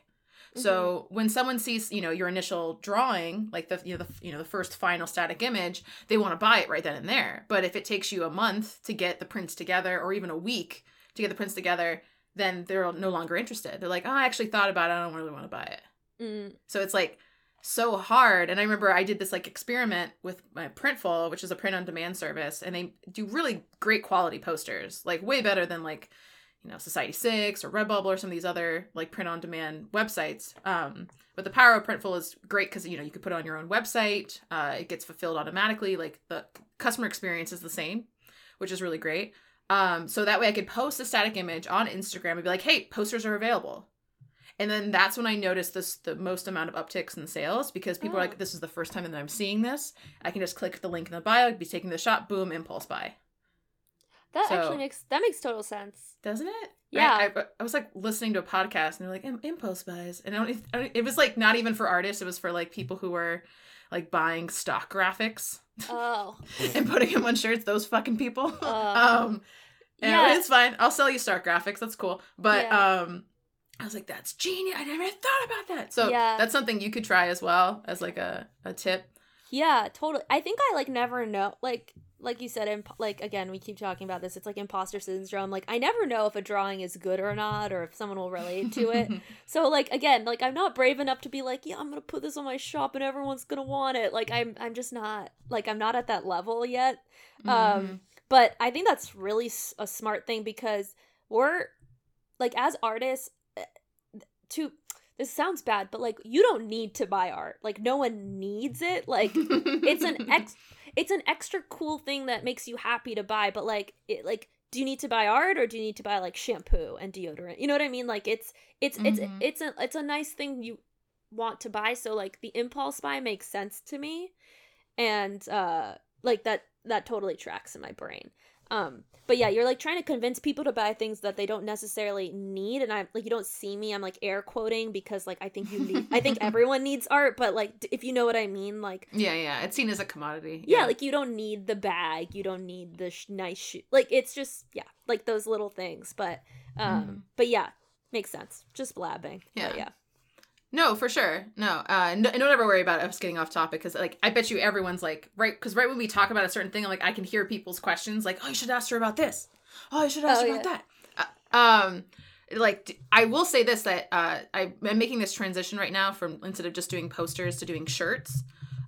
So when someone sees you know your initial drawing like the you know the you know the first final static image they want to buy it right then and there. But if it takes you a month to get the prints together or even a week to get the prints together then they're no longer interested. They're like, oh, I actually thought about it. I don't really want to buy it.
Mm.
So it's like so hard. And I remember I did this like experiment with my Printful, which is a print on demand service, and they do really great quality posters, like way better than like you know Society Six or Redbubble or some of these other like print on demand websites. Um, but the power of Printful is great because you know you could put it on your own website. Uh, it gets fulfilled automatically. Like the customer experience is the same, which is really great. Um, so that way I could post a static image on Instagram and be like, "Hey, posters are available." And then that's when I noticed this the most amount of upticks in sales because people are
Oh.
like, "This is the first time that I'm seeing this." I can just click the link in the bio, be taking the shot, boom, impulse buy.
That
So-
actually makes that makes total sense.
Doesn't it?
Yeah.
I, I, I was like listening to a podcast and they're like "Im- impulse buys, and I don't, I don't- it was like not even for artists. It was for like people who were like buying stock graphics
Oh,
and putting him on shirts. Those fucking people.
Uh,
um, and
yeah.
it's fine. I'll sell you stock graphics. That's cool. But
Yeah.
um, I was like, that's genius. I never thought about that. So
Yeah.
that's something you could try as well as like a a tip.
yeah, totally. I think I like never know. Like, like you said, imp- like again, we keep talking about this. It's like imposter syndrome. Like, I never know if a drawing is good or not, or if someone will relate to it. So like again, like I'm not brave enough to be like, yeah, I'm gonna put this on my shop and everyone's gonna want it. Like I'm I'm just not like I'm not at that level yet.
Mhm.
Um, but I think that's really s- a smart thing because we're like as artists eh, to this sounds bad, but like you don't need to buy art. Like no one needs it. Like it's an ex it's an extra cool thing that makes you happy to buy, but like it like do you need to buy art or do you need to buy like shampoo and deodorant? You know what I mean? Like it's it's it's
Mhm.
it's a it's a nice thing you want to buy, so like the impulse buy makes sense to me. And uh like that that totally tracks in my brain. Um but yeah, you're like trying to convince people to buy things that they don't necessarily need and I'm like you don't see me, I'm like air quoting because like I think you need I think everyone needs art, but like if you know what I mean, like
yeah, yeah. It's seen as a commodity.
yeah, like you don't need the bag, you don't need the sh- nice shoe. Like it's just yeah, like those little things. But um,
Mhm.
but yeah, makes sense. Just blabbing.
Yeah.
Yeah.
No, for sure. No, uh, no, don't ever worry about us getting off topic because, like, I bet you everyone's like, right? Because right when we talk about a certain thing, like, I can hear people's questions, like, oh, you should ask her about this. Oh, you should ask
Oh,
her about that. Uh, um, like, I will say this that uh, I, I'm making this transition right now from instead of just doing posters to doing shirts.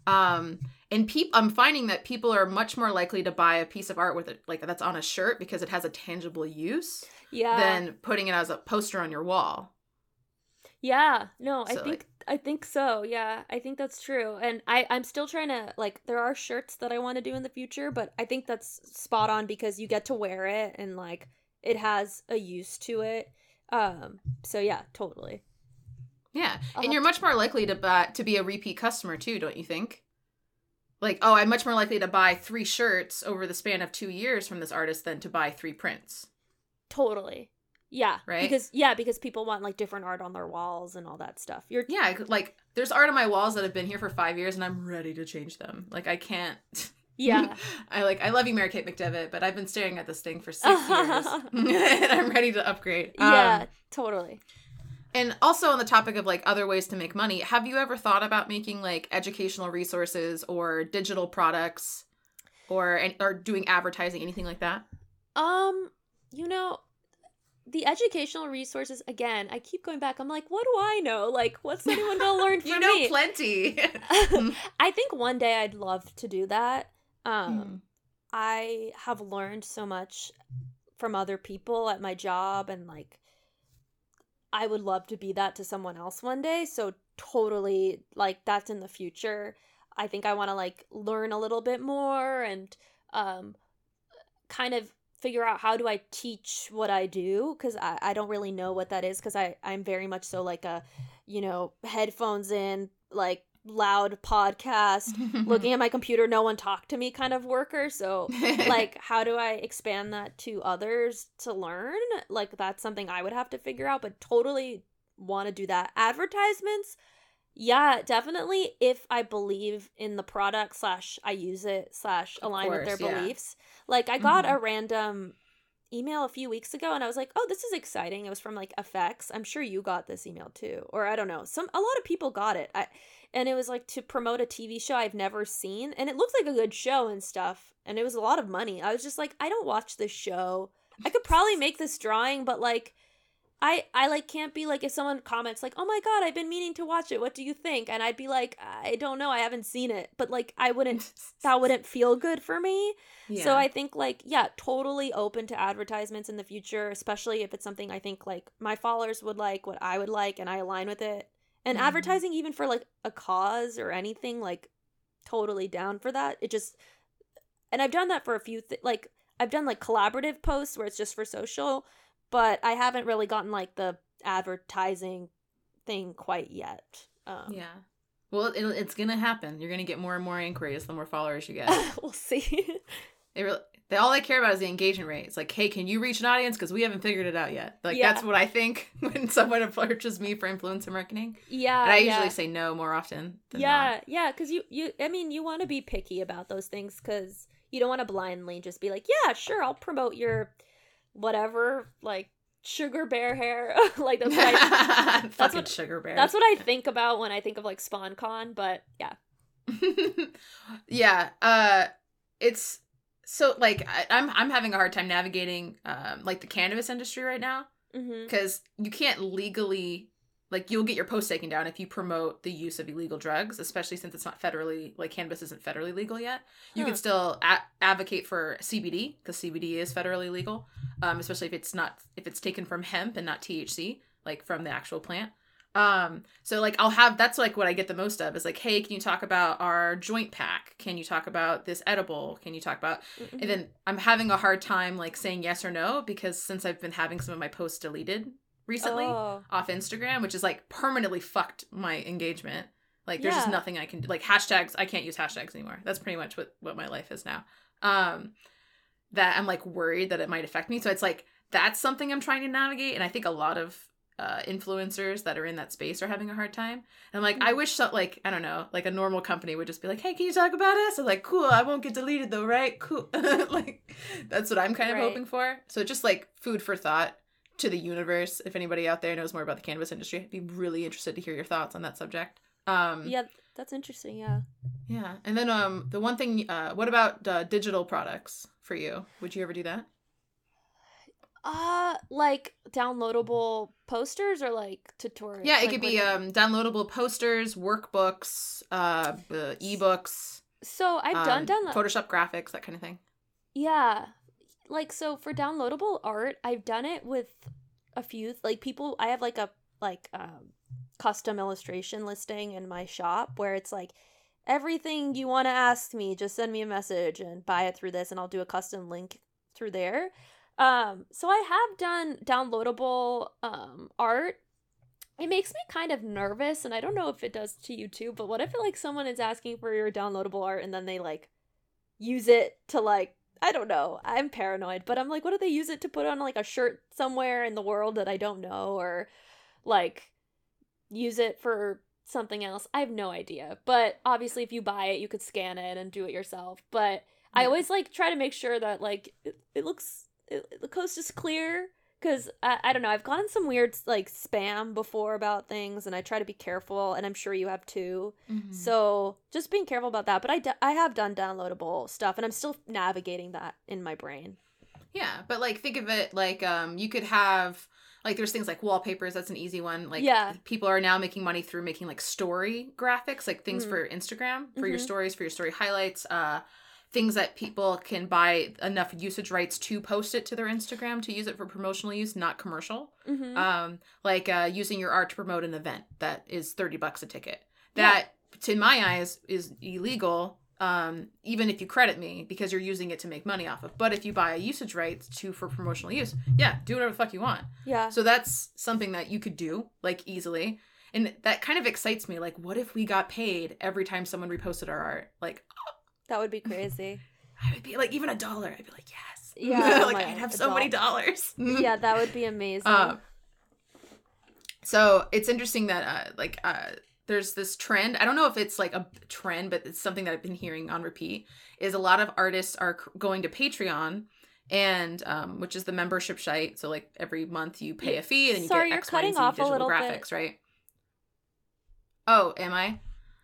Um, and peop- I'm finding that people are much more likely to buy a piece of art with it, like that's on a shirt because it has a tangible use
Yeah.
than putting it as a poster on your wall.
Yeah. No, I
So,
think I think so. Yeah. I think that's true. And I I'm still trying to like there are shirts that I want to do in the future, but I think that's spot on because you get to wear it and like it has a use to it. Um so yeah, totally.
Yeah,
I'll
and you're
to-
much more likely to buy to be a repeat customer too, don't you think? Like, oh, I'm much more likely to buy three shirts over the span of two years from this artist than to buy three prints.
Totally. Yeah.
Right?
Because yeah, because people want like different art on their walls and all that stuff. You're
Yeah, like there's art on my walls that have been here for five years, and I'm ready to change them. Like, I can't.
yeah.
I like I love you, Mary Kate McDevitt, but I've been staring at this thing for six years, and I'm ready to upgrade.
yeah,
Um,
totally.
And also on the topic of like other ways to make money, have you ever thought about making like educational resources or digital products or or doing advertising, anything like that?
Um, you know, the educational resources again, I keep going back. I'm like, what do I know? Like, what's anyone gonna learn from
you know
me?
plenty.
I think one day I'd love to do that. Um,
Hmm.
I have learned so much from other people at my job and like I would love to be that to someone else one day. So totally like that's in the future. I think I want to like learn a little bit more and um kind of figure out how do I teach what I do because I, I don't really know what that is because I I'm very much so like a you know headphones in like loud podcast looking at my computer no one talk to me kind of worker. So like how do i expand that to others to learn? Like that's something i would have to figure out but totally want to do that. Advertisements yeah definitely if i believe in the product slash i use it slash align with their
yeah.
beliefs like i got
Mhm.
a random email a few weeks ago and i was like oh this is exciting it was from like FX i'm sure you got this email too or i don't know some a lot of people got it I, and it was like to promote a TV show I've never seen, and it looked like a good show and stuff, and it was a lot of money. I was just like, I don't watch this show. I could probably make this drawing, but like, I I like can't be like if someone comments like, "Oh my god, I've been meaning to watch it. What do you think?" and I'd be like, "I don't know. I haven't seen it." But like I wouldn't that wouldn't feel good for me.
Yeah.
So I think like yeah, totally open to advertisements in the future, especially if it's something I think like my followers would like, what I would like and I align with it. And
Mhm.
advertising even for like a cause or anything like totally down for that. It just and I've done that for a few th- like I've done like collaborative posts where it's just for social, but I haven't really gotten like the advertising thing quite yet. Um,
yeah. Well, it, it's gonna happen. You're gonna get more and more inquiries the more followers you get.
we'll see.
It really, they all they care about is the engagement rate. It's like, hey, can you reach an audience? Because we haven't figured it out yet. Like
Yeah.
that's what I think when someone approaches me for influencer marketing.
yeah,
And I
yeah.
usually say no more often. Than
yeah
not.
yeah because you you i mean you want to be picky about those things because you don't want to blindly just be like yeah sure i'll promote your whatever like sugar bear hair like that's what I,
Fucking
what-
sugar bear.
that's what i think about when i think of like sponcon but yeah
yeah. Uh, it's so like I, I'm I'm having a hard time navigating um like the cannabis industry right now.
mm-hmm.
because you can't legally like you'll get your post taken down if you promote the use of illegal drugs especially since it's not federally like cannabis isn't federally legal yet. You
Huh.
can still a- advocate for cbd because cbd is federally legal um, especially if it's not if it's taken from hemp and not thc like from the actual plant. Um so like i'll have that's like what i get the most of is like hey can you talk about our joint pack? Can you talk about this edible? Can you talk about and then I'm having a hard time like saying yes or no because since I've been having some of my posts deleted recently
oh,
off Instagram, which is like permanently fucked my engagement. Like there's just nothing I can do. Like hashtags, I can't use hashtags anymore. That's pretty much what what my life is now. Um that I'm like worried that it might affect me. So it's like that's something I'm trying to navigate and I think a lot of uh, influencers that are in that space are having a hard time. And I'm like, I wish so, like, I don't know, like a normal company would just be like, hey, can you talk about us? I'm like, cool, I won't get deleted though, right? Cool. like, that's what I'm kind of
Right.
hoping for. So just like food for thought to the universe. If anybody out there knows more about the cannabis industry, I'd be really interested to hear your thoughts on that subject. Um,
yeah that's interesting yeah
yeah. And then um, the one thing, uh, what about uh, digital products for you? Would you ever do that?
uh like downloadable posters or like tutorials
Yeah, it
Like,
could be um, downloadable posters, workbooks, uh, uh, ebooks.
so i've done
um,
download
Photoshop graphics, that kind of thing.
Yeah. Like so for downloadable art, I've done it with a few like people I have like a like um custom illustration listing in my shop where it's like everything you want to ask me, just send me a message and buy it through this and I'll do a custom link through there. Um so I have done downloadable um art. It makes me kind of nervous and I don't know if it does to you too, but what if like someone is asking for your downloadable art and then they like use it to like I don't know. I'm paranoid, but I'm like, what do they use it to put on like a shirt somewhere in the world that I don't know, or like use it for something else? I have no idea. But obviously, if you buy it, you could scan it and do it yourself. But I always like try to make sure that like it, it looks it, the coast is clear because I, I don't know. I've gotten some weird like spam before about things, and I try to be careful, and I'm sure you have too.
Mm-hmm.
So just being careful about that. But I, d- I have done downloadable stuff and I'm still navigating that in my brain.
Yeah, but like think of it like um you could have like there's things like wallpapers, that's an easy one. Like
Yeah.
people are now making money through making like story graphics, like things
Mhm.
for Instagram, for your
Mhm.
stories, for your story highlights, uh things that people can buy enough usage rights to post it to their Instagram to use it for promotional use, not commercial.
Mm-hmm.
Um like uh using your art to promote an event that is 30 bucks a ticket.
Yeah.
That to my eyes is illegal um, even if you credit me because you're using it to make money off of. But if you buy a usage rights to for promotional use, yeah, do whatever the fuck you want.
yeah.
So that's something that you could do like easily. And that kind of excites me. Like, what if we got paid every time someone reposted our art? Like,
That would be crazy.
I would be like, even a dollar. I'd be like, yes.
Yeah,
like I'd have so many dollars.
yeah, that would be amazing.
Um, so it's interesting that uh, like uh, there's this trend. I don't know if it's like a trend, but it's something that I've been hearing on repeat. Is a lot of artists are going to Patreon, and um, which is the membership site. So like every month you pay a fee, and you
Sorry,
get X, Y, and Z
a
digital
little bit.
graphics, right? Oh, am I?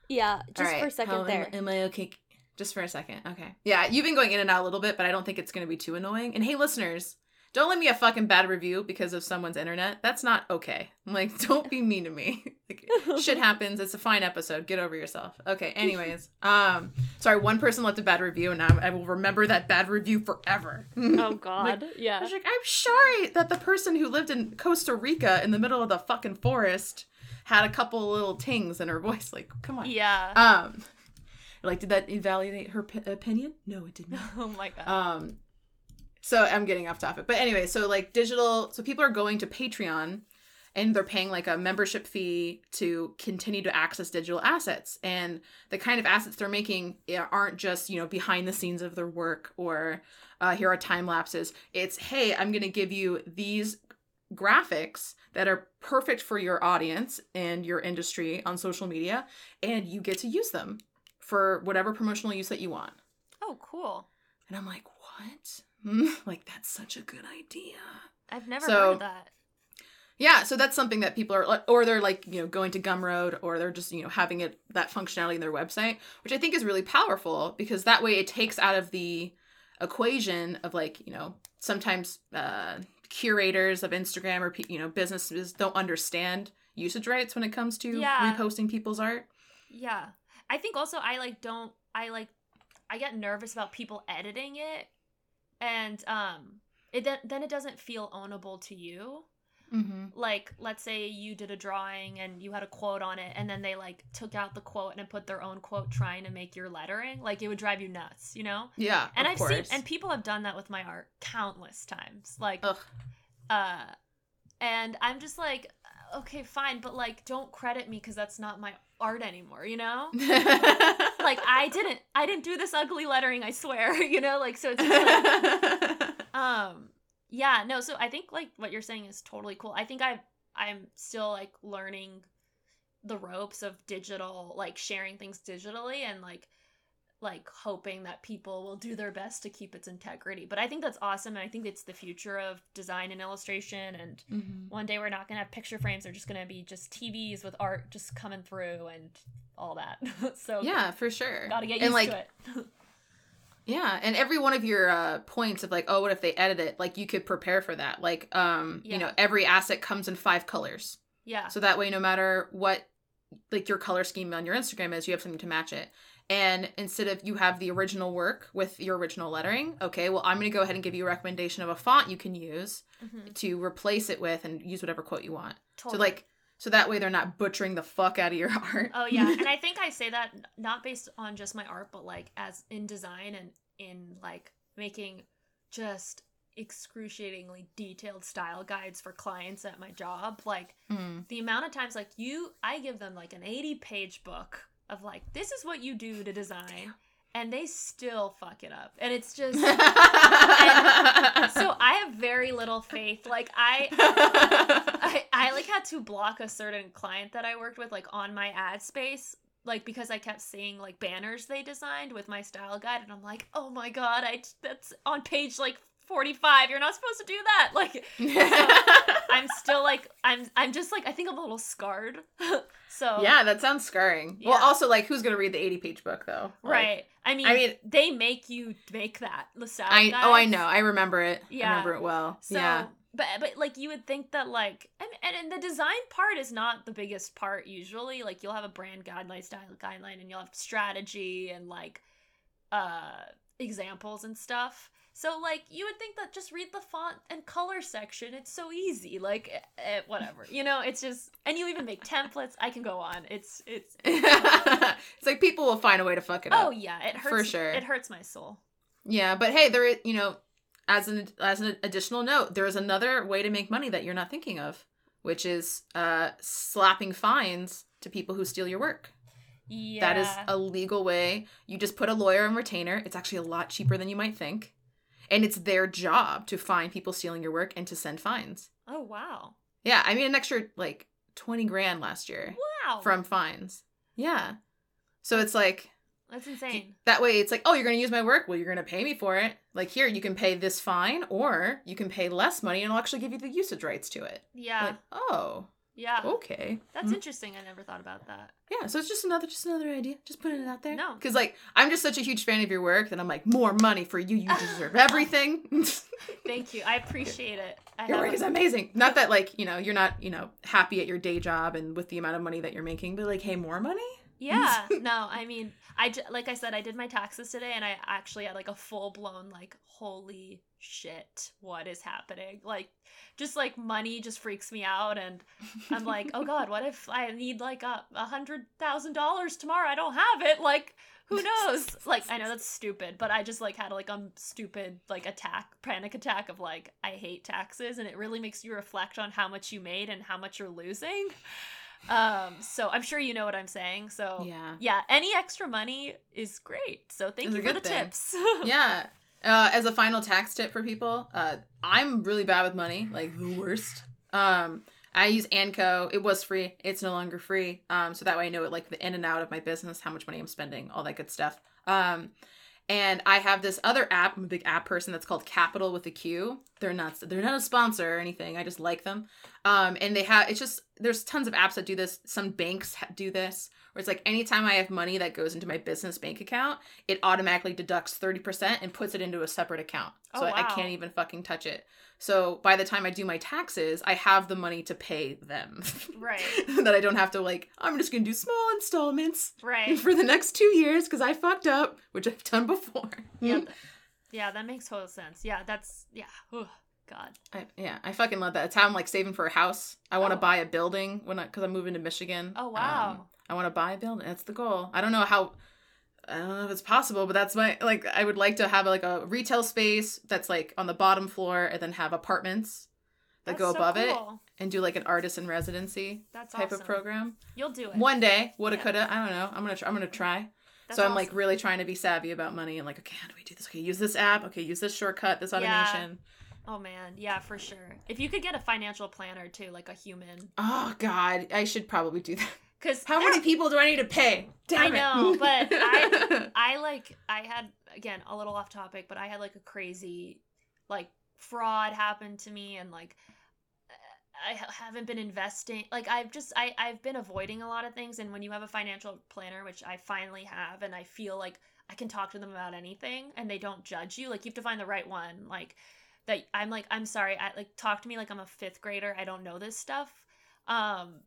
yeah, just
right.
for a second
How- am-
there.
Am, I okay? Just for a second. Okay. Yeah, you've been going in and out a little bit, but I don't think it's going to be too annoying. And hey, listeners, don't leave me a fucking bad review because of someone's internet. That's not okay. I'm like, don't be mean to me. like, shit happens. It's a fine episode. Get over yourself. Okay. Anyways, um, sorry, one person left a bad review, and I, I will remember that bad review forever.
Oh God,
I
yeah.
was like, I'm sorry that the person who lived in Costa Rica in the middle of the fucking forest had a couple little tings in her voice. Like, come on.
Yeah.
Um, like, did that invalidate her p- opinion? No, it did not.
oh my God.
Um, so I'm getting off topic, but anyway, so like digital, so people are going to Patreon and they're paying like a membership fee to continue to access digital assets and the kind of assets they're making aren't just you know behind the scenes of their work or uh, here are time lapses it's hey i'm going to give you these graphics that are perfect for your audience and your industry on social media and you get to use them for whatever promotional use that you want
oh, cool.
and i'm like what like that's such a good idea
I've never
So-
heard of that.
yeah, so that's something that people are, or they're like, you know, going to Gumroad, or they're just, you know, having it that functionality in their website, which I think is really powerful because that way it takes out of the equation of like, you know, sometimes uh, curators of Instagram or you know businesses don't understand usage rights when it comes to
Yeah.
reposting people's art.
Yeah. I think also I like don't I like I get nervous about people editing it and um it then then it doesn't feel ownable to you.
Mm-hmm.
Like let's say you did a drawing and you had a quote on it and then they like took out the quote and put their own quote trying to make your lettering, like it would drive you nuts, you know?
Yeah,
And I've
course.
seen and people have done that with my art countless times. Like
Ugh.
uh and i'm just like okay fine but like don't credit me because that's not my art anymore you know? Like i didn't i didn't do this ugly lettering i swear you know? Like so it's like, um yeah no so i think like what you're saying is totally cool. I think i i'm still like learning the ropes of digital like sharing things digitally and like like hoping that people will do their best to keep its integrity but i think that's awesome and i think it's the future of design and illustration and
Mhm.
one day we're not gonna have picture frames they're just gonna be just tvs with art just coming through and all that so
Yeah, for sure.
gotta get
and
used
like
to it
Yeah, and every one of your uh, points of like, oh, what if they edit it? Like, you could prepare for that. Like, um, you know, every asset comes in five colors,
yeah
so that way, no matter what, like your color scheme on your Instagram is, you have something to match it. And instead of you have the original work with your original lettering, okay, well, I'm going to go ahead and give you a recommendation of a font you can use
Mhm.
to replace it with, and use whatever quote you want.
totally.
So like, so that way they're not butchering the fuck out of your art.
oh yeah and i think i say that not based on just my art but like as in design and in like making just excruciatingly detailed style guides for clients at my job like
Mm.
the amount of times like you i give them like an 80 page book of like this is what you do to design and they still fuck it up. And it's just so i have very little faith like i I, I like had to block a certain client that I worked with like on my ad space like because I kept seeing like banners they designed with my style guide and I'm like oh my god I that's on page like 45 you're not supposed to do that like I'm still like I'm I'm just like I think I'm a little scarred so
yeah, that sounds scarring. Well, also like, who's gonna read the eighty page book though? Like,
right I mean
I mean-
they make you make that style
I oh I know I remember it. I
Yeah.
remember it well.
So,
yeah.
but but like you would think that like and, and and the design part is not the biggest part usually. Like you'll have a brand guideline, style guideline, and you'll have strategy and like uh examples and stuff. So like you would think that just read the font and color section. It's so easy. Like eh, eh, whatever, you know. It's just and you even make templates. I can go on. It's it's
it's like people will find a way to fuck it up.
oh yeah, it hurts
For sure.
It hurts my soul.
Yeah, but hey, there is you know, as an as an additional note, there is another way to make money that you're not thinking of, which is uh slapping fines to people who steal your work.
Yeah,
That is a legal way. You just put a lawyer and retainer. It's actually a lot cheaper than you might think. And it's their job to find people stealing your work and to send fines.
oh wow,
Yeah, I mean an extra like 20 grand last year
wow,
from fines. Yeah. So it's like
that's insane.
that way it's like, "Oh, you're going to use my work? Well, you're going to pay me for it." Like here, you can pay this fine or you can pay less money and I'll actually give you the usage rights to it.
Yeah.
Like, "Oh,
Yeah.
okay.
That's
Mhm.
interesting. I never thought about that.
Yeah, so it's just another just another idea. Just putting it out there.
No.
Because like I'm just such a huge fan of your work that I'm like, more money for you. You deserve everything.
Thank you. I appreciate it. I
your work
a-
is amazing. Not that like, you know, you're not, you know, happy at your day job and with the amount of money that you're making, but like, hey, more money?
Yeah, no, I mean, I j- like I said, I did my taxes today, and I actually had like a full blown like, holy shit, what is happening? Like, just like money just freaks me out, and I'm like, oh god, what if I need like a a hundred thousand dollars tomorrow? I don't have it. Like, who knows? like, I know that's stupid, but I just like had like a stupid like attack, panic attack of like, I hate taxes, and it really makes you reflect on how much you made and how much you're losing. Um, so I'm sure you know what I'm saying. So
Yeah.
yeah, any extra money is great. So thank
It's
you for the
thing.
tips.
yeah. Uh, as a final tax tip for people, uh, I'm really bad with money, like the worst. Um, I use Anco. It was free. It's no longer free. Um, so that way I know it like the in and out of my business, how much money I'm spending, all that good stuff. Um, and I have this other app. I'm a big app person that's called Qapital with a Q. They're not they're not a sponsor or anything. I just like them. Um, and they have it's just there's tons of apps that do this. Some banks ha- do this, where it's like anytime I have money that goes into my business bank account, it automatically deducts 30% and puts it into a separate account. So
Oh,
I, I can't even fucking touch it. So by the time I do my taxes, I have the money to pay them.
right,
that I don't have to like, I'm just gonna do small installments
right.
for the next two years because I fucked up, which I've done before.
yeah, th- yeah, that makes total sense. Yeah, that's yeah. Oh God.
I, yeah, I fucking love that. It's how I'm like saving for a house. I want to
Oh.
buy a building when I because I'm moving to Michigan.
Oh, wow.
Um, I want to buy a building. That's the goal. I don't know how. I don't know if it's possible, but that's my like. I would like to have like a retail space that's like on the bottom floor, and then have apartments that
That's
go
so
above it, and do like an artist in residency
That's
type
awesome.
of program.
You'll do it.
One day, woulda,
Yeah.
coulda. I don't know. I'm gonna. Try, I'm gonna try.
That's
so I'm like
awesome.
really trying to be savvy about money and like, okay, how do we do this? Okay, use this app. Okay, use this shortcut, this automation. Yeah.
Oh man, yeah, for sure. If you could get a financial planner too, like a human,
Oh God, I should probably do that.
because
How many people do I need to pay? Damn
I
it.
know, but I- I like I had again a little off topic, but I had like a crazy like fraud happen to me and like I haven't been investing like I've just I I've been avoiding a lot of things and when you have a financial planner, which I finally have and I feel like I can talk to them about anything and they don't judge you, like you have to find the right one like that I'm like I'm sorry, I like talk to me like I'm a 5th grader, I don't know this stuff. Um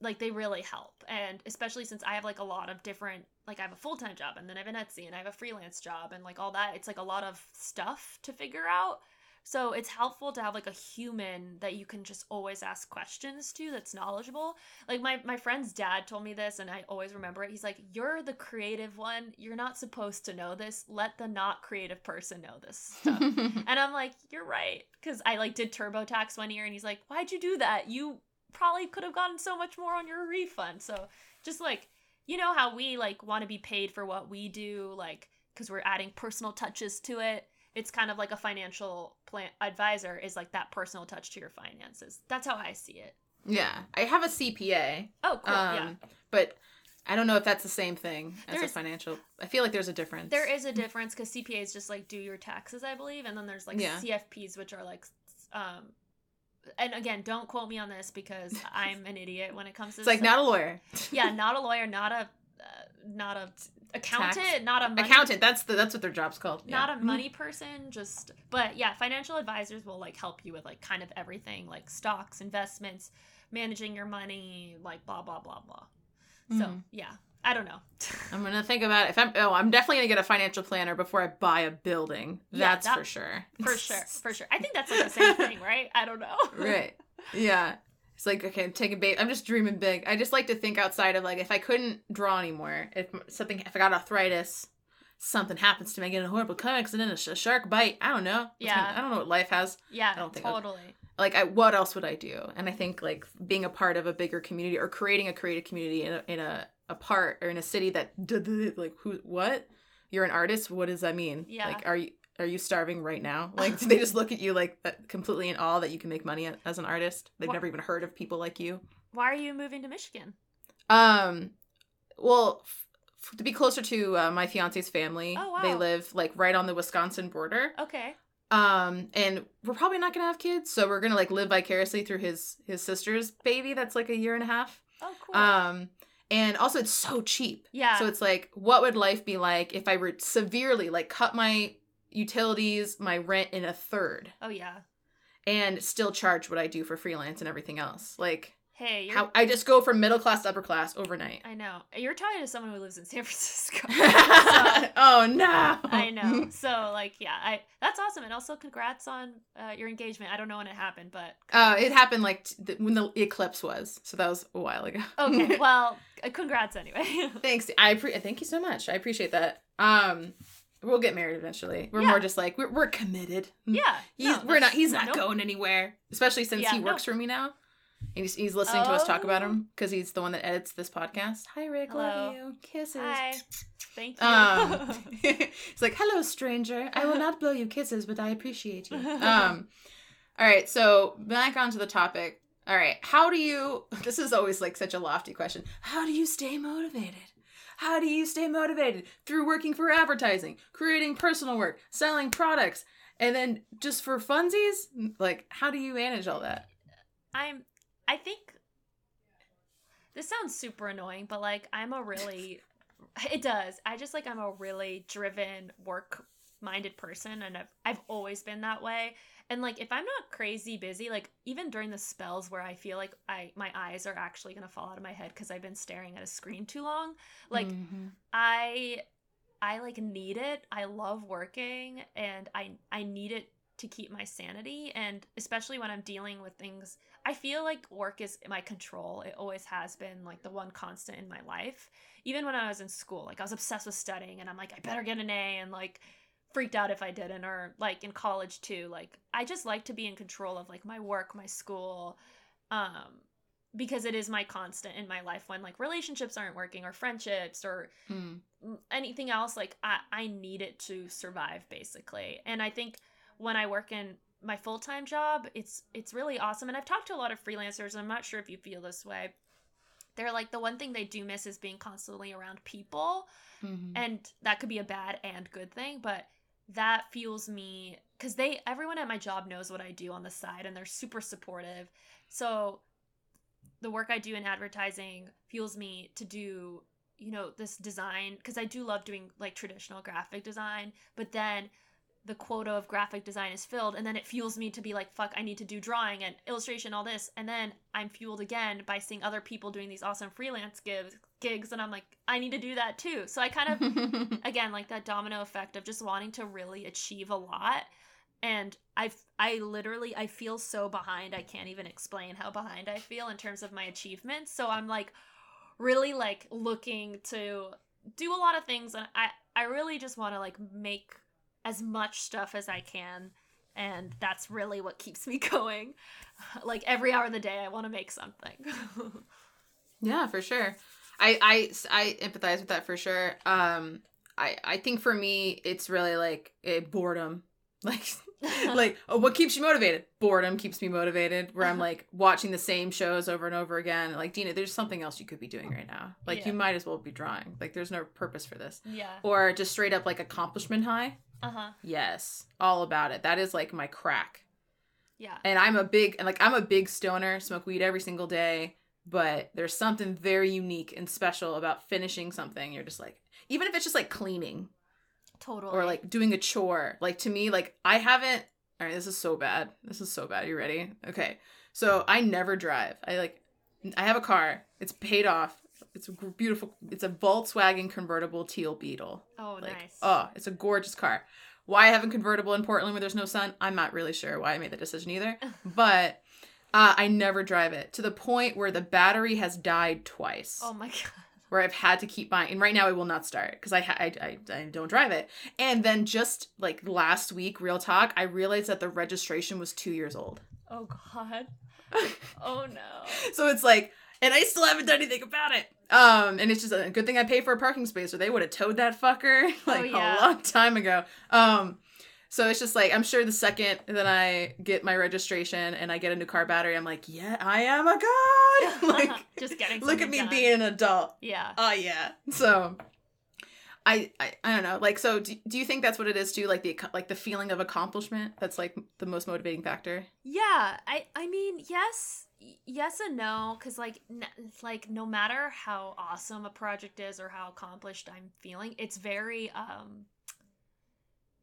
like they really help and especially since i have like a lot of different like i have a full-time job and then i have an etsy and i have a freelance job and like all that it's like a lot of stuff to figure out so it's helpful to have like a human that you can just always ask questions to that's knowledgeable like my my friend's dad told me this and i always remember it he's like you're the creative one you're not supposed to know this let the not creative person know this stuff and I'm like, you're right. Because I like did TurboTax one year and he's like, why'd you do that? You probably could have gotten so much more on your refund. So just like, you know how we like want to be paid for what we do, like, because we're adding personal touches to it. It's kind of like a financial plan advisor is like that personal touch to your finances. That's how I see it.
yeah, I have a CPA,
Oh, cool. yeah.
um, but I don't know if that's the same thing as a financial. I feel like there's a difference.
There is a difference because CPAs just like do your taxes, I believe, and then there's like
Yeah.
CFPs, which are like, um, and again, don't quote me on this because I'm an idiot when it comes to
It's like
this
not a lawyer.
yeah, not a lawyer, not a not a accountant, not a money,
accountant. That's the that's what their job's called. Yeah.
not a money person. Just but yeah, financial advisors will like help you with like kind of everything, like stocks, investments, managing your money, like blah blah blah blah. So
Mhm.
yeah, I don't know.
I'm gonna think about it. If I'm oh, I'm definitely gonna get a financial planner before I buy a building.
Yeah,
That's
that-
for sure.
for sure, for sure. I think that's like the same thing, right? I don't know.
right. Yeah. It's like okay, I'm taking bait. I'm just dreaming big. I just like to think outside of like if I couldn't draw anymore, if something, if I got arthritis, something happens to me, I get in a horrible car accident, a, sh- a shark bite. I don't know.
Yeah.
I don't know what life has.
Yeah,
I don't think
totally.
Like, I, what else would I do? And I think like being a part of a bigger community or creating a creative community in a in a, a part or in a city that like who what you're an artist. What does that mean?
Yeah.
Like, are you are you starving right now? Like, do they just look at you like completely in awe that you can make money as an artist? They've never even heard of people like you.
Why are you moving to Michigan?
Um, well, f- to be closer to uh, my fiance's family,
Oh, wow.
they live like right on the Wisconsin border.
Okay.
Um, and we're probably not gonna have kids, so we're gonna like live vicariously through his his sister's baby that's like a year and a half.
Oh, cool.
Um, and also it's so cheap.
yeah.
So it's like, what would life be like if I were severely like cut my utilities, my rent in a third,
oh yeah.
and still charge what I do for freelance and everything else? Like
Hey, you're,
how I just go from middle class to upper class overnight.
I know you're talking to someone who lives in San Francisco. So-
oh no!
I know. So like, yeah, I that's awesome, and also congrats on uh, your engagement. I don't know when it happened, but
Uh, it happened like t- when the eclipse was, so that was a while ago.
okay. well, uh, congrats anyway.
Thanks. I pre- thank you so much. I appreciate that. Um, we'll get married eventually. We're
Yeah.
more just like we're, we're committed.
yeah,
He's
no,
we're not. He's not
nope.
going anywhere. Especially since
Yeah,
he
no.
works for me now. And he's, he's listening to us talk about
Oh.
him because he's the one that edits this podcast. Hi Rick,
Hello.
love you. Kisses.
Hi, thank you.
Um, he's like, "Hello, stranger. I will not blow you kisses, but I appreciate you." Um, all right. So back onto the topic. All right. How do you? This is always like such a lofty question. How do you stay motivated? How do you stay motivated through working for advertising, creating personal work, selling products, and then just for funsies? Like, how do you manage all that?
I'm. I think this sounds super annoying, but like I'm a really. It does. I just like I'm a really driven, work-minded person, and I've I've always been that way. And like if I'm not crazy busy, like even during the spells where I feel like I my eyes are actually gonna fall out of my head because I've been staring at a screen too long, like
Mhm.
I I like need it. I love working and I I need it to keep my sanity and especially when I'm dealing with things I feel like work is my control. It always has been like the one constant in my life. Even when I was in school, like I was obsessed with studying and I'm like I better get an A and like freaked out if I didn't or like in college too. Like I just like to be in control of like my work, my school um because it is my constant in my life when like relationships aren't working or friendships or
Mm.
anything else like I, I need it to survive basically and i think when i work in my full-time job it's it's really awesome and i've talked to a lot of freelancers and i'm not sure if you feel this way they're like the one thing they do miss is being constantly around people
Mhm.
and that could be a bad and good thing but that fuels me because they everyone at my job knows what i do on the side and they're super supportive. So the work i do in advertising fuels me to do you know this design because i do love doing like traditional graphic design but then the quota of graphic design is filled and then it fuels me to be like fuck i need to do drawing and illustration all this. And then i'm fueled again by seeing other people doing these awesome freelance gigs gigs and i'm like i need to do that too. So i kind of again like that domino effect of just wanting to really achieve a lot. And i i literally i feel so behind. I can't even explain how behind i feel in terms of my achievements. So i'm like really like looking to do a lot of things and i i really just want to like make as much stuff as i can and that's really what keeps me going like every hour of the day i want to make something
Yeah, for sure. I I I empathize with that for sure. Um I I think for me it's really like a boredom. Like like oh, what keeps you motivated? Boredom keeps me motivated where I'm like watching the same shows over and over again. Like Dina, there's something else you could be doing right now. Like
Yeah.
you might as well be drawing. Like there's no purpose for this.
yeah
Or just straight up like accomplishment high.
Uh-huh
Yes. All about it. That is like my crack.
yeah
and I'm a big and like I'm a big stoner, smoke weed every single day, but there's something very unique and special about finishing something. You're just like even if it's just like cleaning
totally
or like doing a chore. Like to me like I haven't All right, this is so bad. This is so bad. You ready? Okay. So I never drive. I like I have a car. It's paid off. It's a beautiful it's a Volkswagen convertible teal Beetle.
oh
Like,
nice
oh, it's a gorgeous car. Why I have a convertible in Portland where there's no sun, I'm not really sure why I made that decision either. But uh, I never drive it to the point where the battery has died twice,
oh my god
where I've had to keep buying. And right now, it will not start because I, ha- I, I I don't drive it. And then just like last week, real talk, I realized that the registration was two years old.
oh god oh no
so it's like and i still haven't done anything about it um and it's just a good thing i paid for a parking space or they would have towed that fucker like
yeah.
a long time ago um so it's just like i'm sure the second that i get my registration and i get a new car battery i'm like yeah i am a god like
just getting
look at me
done.
being an adult
yeah
oh yeah so I, I I don't know. Like, so do, do you think that's what it is too? Like the like the feeling of accomplishment. That's like the most motivating factor.
Yeah, I I mean, yes, yes and no, because like n- like no matter how awesome a project is or how accomplished I'm feeling, it's very um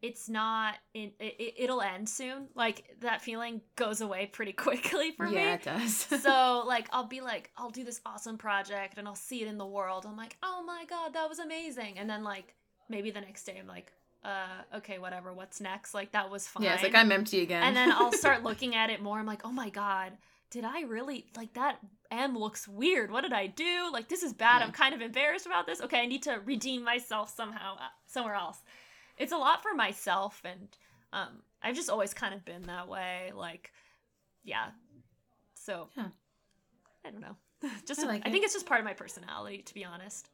it's not in it, it'll end soon. Like that feeling goes away pretty quickly for
yeah,
me.
Yeah, it does.
so like i'll be like i'll do this awesome project and i'll see it in the world. I'm like oh my god that was amazing. And then like maybe the next day i'm like uh okay whatever what's next? Like that was fine
yeah, it's like I'm empty again.
and then i'll start looking at it more. I'm like oh my god did i really like that m looks weird. What did i do? Like this is bad.
Yeah.
i'm kind of embarrassed about this. Okay i need to redeem myself somehow uh, somewhere else. It's a lot for myself and um i've just always kind of been that way like yeah. So
Yeah.
i don't know. Just
I
I
like
think it's just part of my personality to be honest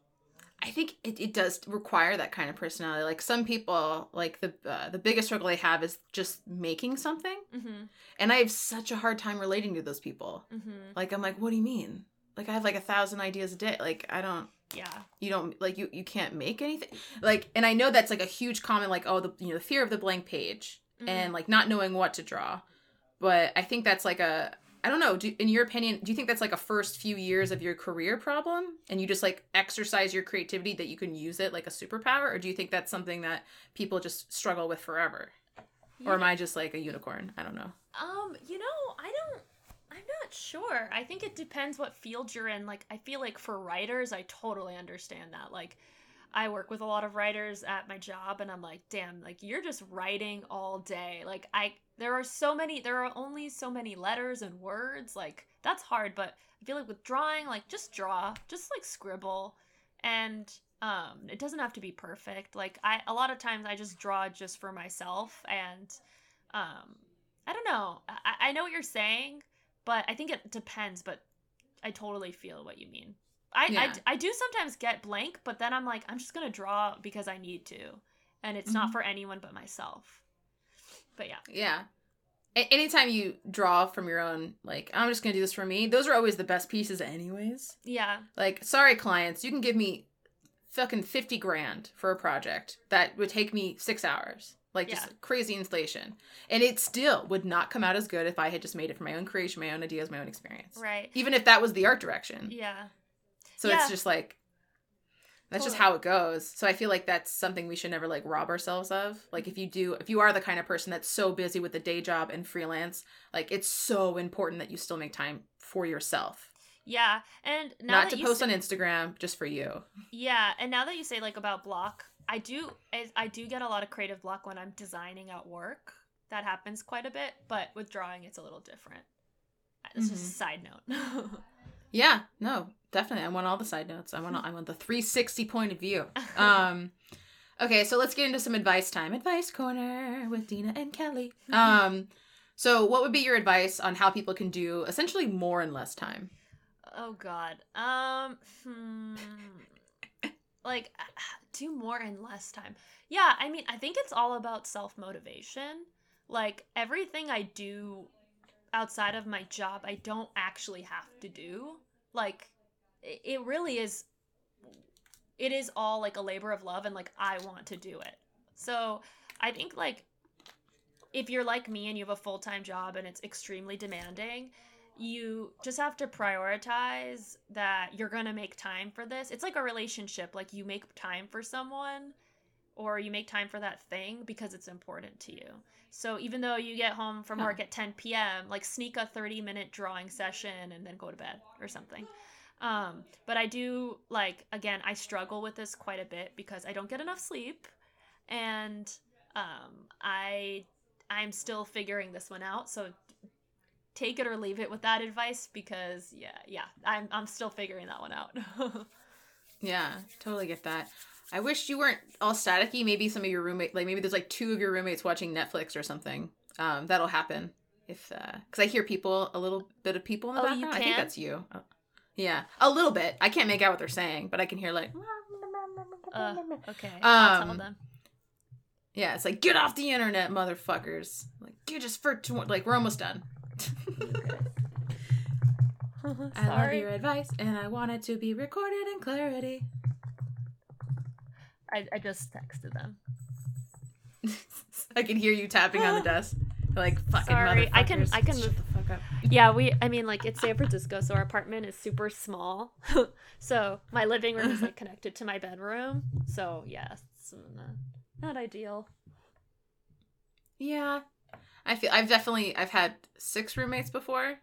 I think it, it does require that kind of personality. Like some people, like the uh, the biggest struggle they have is just making something,
mm-hmm
and I have such a hard time relating to those people.
mm-hmm
Like I'm like, what do you mean? Like I have like a thousand ideas a day. Like I don't.
yeah
You don't like you you can't make anything like and I know that's like a huge comment like oh the you know the fear of the blank page
Mhm.
and like not knowing what to draw but I think that's like a I don't know do, in your opinion do you think that's like a first few years of your career problem and you just like exercise your creativity that you can use it like a superpower or do you think that's something that people just struggle with forever or am I just like a unicorn I don't know
Um, you know, I don't I'm not sure. I think it depends what field you're in. Like I feel like for writers, I totally understand that. Like I work with a lot of writers at my job and I'm like, "Damn, like you're just writing all day." Like I there are so many there are only so many letters and words. Like that's hard, but I feel like with drawing, like just draw, just like scribble and um it doesn't have to be perfect. Like I a lot of times I just draw just for myself and um I don't know. I, I know what you're saying, but I think it depends. But I totally feel what you mean. I,
Yeah.
I, I do sometimes get blank, but then I'm like, I'm just gonna draw because I need to, and it's not
Mhm.
for anyone but myself. But yeah,
Yeah. A- anytime you draw from your own, like, I'm just going to do this for me, those are always the best pieces, anyways.
yeah,
Like, sorry, clients, you can give me fucking 50 grand for a project that would take me six hours. Like, just
Yeah.
crazy inflation. And it still would not come out as good if I had just made it from my own creation, my own ideas, my own experience.
right,
Even if that was the art direction.
yeah,
So
Yeah.
it's just like, that's just how it goes. So I feel like that's something we should never like rob ourselves of. Like mm-hmm. if you do, if you are the kind of person that's so busy with the day job and freelance, like it's so important that you still make time for yourself,
yeah. And now
not
that
to
you
post
say-
on Instagram, just for you.
Yeah, and now that you say like about block, I do I, I do get a lot of creative block when I'm designing at work. That happens quite a bit, but with drawing it's a little different. Uh, it's just mm-hmm. a side note.
Yeah, no, definitely. I want all the side notes. I want I want the 360 point of view. Um okay, so let's get into some advice time. Advice corner with Dina and Kelly. Um so what would be your advice on how people can do essentially more in less time?
oh god. Um hmm. like do more in less time. Yeah, I mean, I think it's all about self-motivation. Like everything I do outside of my job, I don't actually have to do. Like it really is it is all like a labor of love and like I want to do it. So, I think like if you're like me and you have a full-time job and it's extremely demanding, you just have to prioritize that you're going to make time for this. It's like a relationship, like you make time for someone or you make time for that thing because it's important to you. So even though you get home from work oh. at 10 p.m., like sneak a 30 minute drawing session and then go to bed or something. Um, but I do like again, I struggle with this quite a bit because I don't get enough sleep and um, I I'm still figuring this one out. So take it or leave it with that advice because yeah, yeah, I'm I'm still figuring that one out.
Yeah, totally get that. I wish you weren't all staticky. Maybe some of your roommate, like maybe there's like two of your roommates watching Netflix or something. Um, that'll happen if, uh, because I hear people, a little bit of people in the
Oh, you
background. I think that's you. Oh, yeah, a little bit. I can't make out what they're saying, but I can hear like,
uh, okay,
Um,
them.
yeah, it's like get off the internet, motherfuckers. Like you just for tw- like we're almost done. I love your advice, and I want it to be recorded in clarity.
I, I just texted them.
I can hear you tapping on the desk. Like fucking
Sorry, I can- I can move- Yeah, we. I mean, like it's San Francisco, so our apartment is super small. so my living room is like connected to my bedroom. So yeah, it's not, not ideal.
Yeah. I feel I've definitely I've had six roommates before.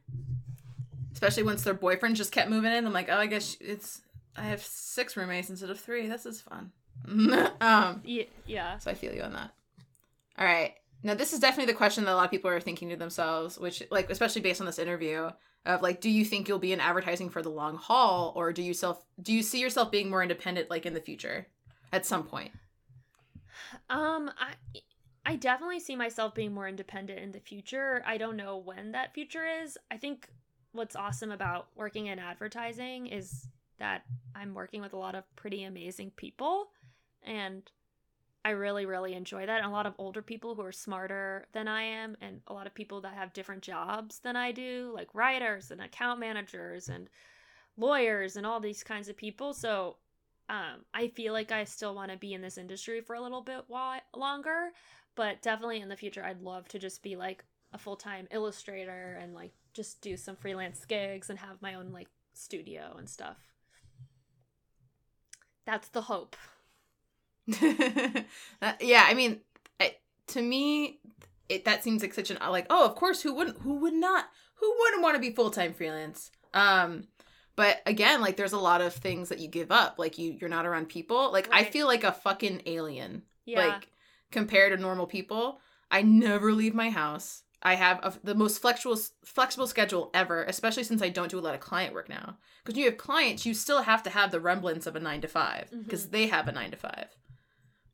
Especially once their boyfriend just kept moving in. I'm like, oh I guess it's I have six roommates instead of three. This is fun. um
Yeah, yeah.
so I feel you on that. All right. Now this is definitely the question that a lot of people are thinking to themselves, which like especially based on this interview of like do you think you'll be in advertising for the long haul or do you self do you see yourself being more independent like in the future at some point?
Um, I I definitely see myself being more independent in the future. I don't know when that future is. I think what's awesome about working in advertising is that I'm working with a lot of pretty amazing people and I really really enjoy that. And a lot of older people who are smarter than I am and a lot of people that have different jobs than I do, like writers and account managers and lawyers and all these kinds of people. So um, I feel like I still want to be in this industry for a little bit while longer, but definitely in the future, I'd love to just be like a full time illustrator and like just do some freelance gigs and have my own like studio and stuff. That's the hope.
That- yeah, I mean, I, to me, it that seems like such an like. Oh, of course, who wouldn't? Who would not? Who wouldn't want to be full time freelance? Um, but again, like, there's a lot of things that you give up. Like, you you're not around people. Like, I feel like a fucking alien.
Yeah.
Like, compared to normal people, I never leave my house. I have a, the most flexible flexible schedule ever, especially since I don't do a lot of client work now. Because you have clients, you still have to have the remnants of a nine to five because
Mhm.
they have a nine to five.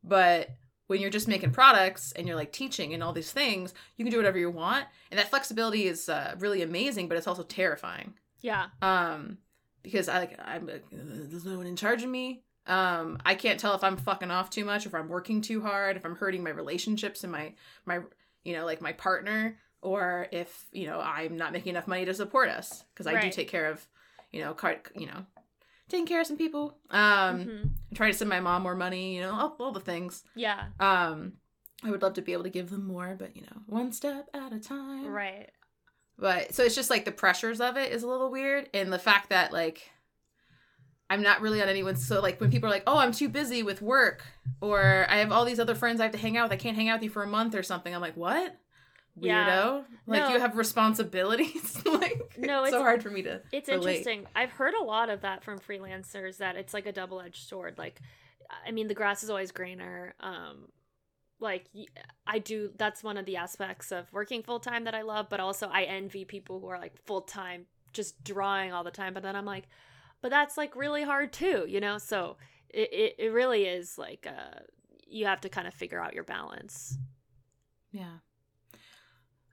But when you're just making products and you're like teaching and all these things, you can do whatever you want, and that flexibility is uh, really amazing. But it's also terrifying
yeah.
um because i like i'm like, "Uh, there's no one in charge of me um i can't tell if i'm fucking off too much if i'm working too hard if i'm hurting my relationships and my my you know like my partner or if you know i'm not making enough money to support us because i do take care of you know card you know taking care of some people um
Mhm.
try to send my mom more money you know all, all the things
Yeah.
um i would love to be able to give them more but you know one step at a time
Right.
but so it's just like the pressures of it is a little weird and the fact that like i'm not really on anyone's so like when people are like oh i'm too busy with work or i have all these other friends i have to hang out with i can't hang out with you for a month or something i'm like what weirdo
Yeah.
like
No.
you have responsibilities like
No,
it's so hard for me to
It's
relate.
interesting. I've heard a lot of that from freelancers that it's like a double-edged sword. Like I mean the grass is always greener. Um like I do that's one of the aspects of working full-time that I love, but also I envy people who are like full-time just drawing all the time, but then I'm like but that's like really hard too, you know? So it it, it really is like uh you have to kind of figure out your balance.
Yeah.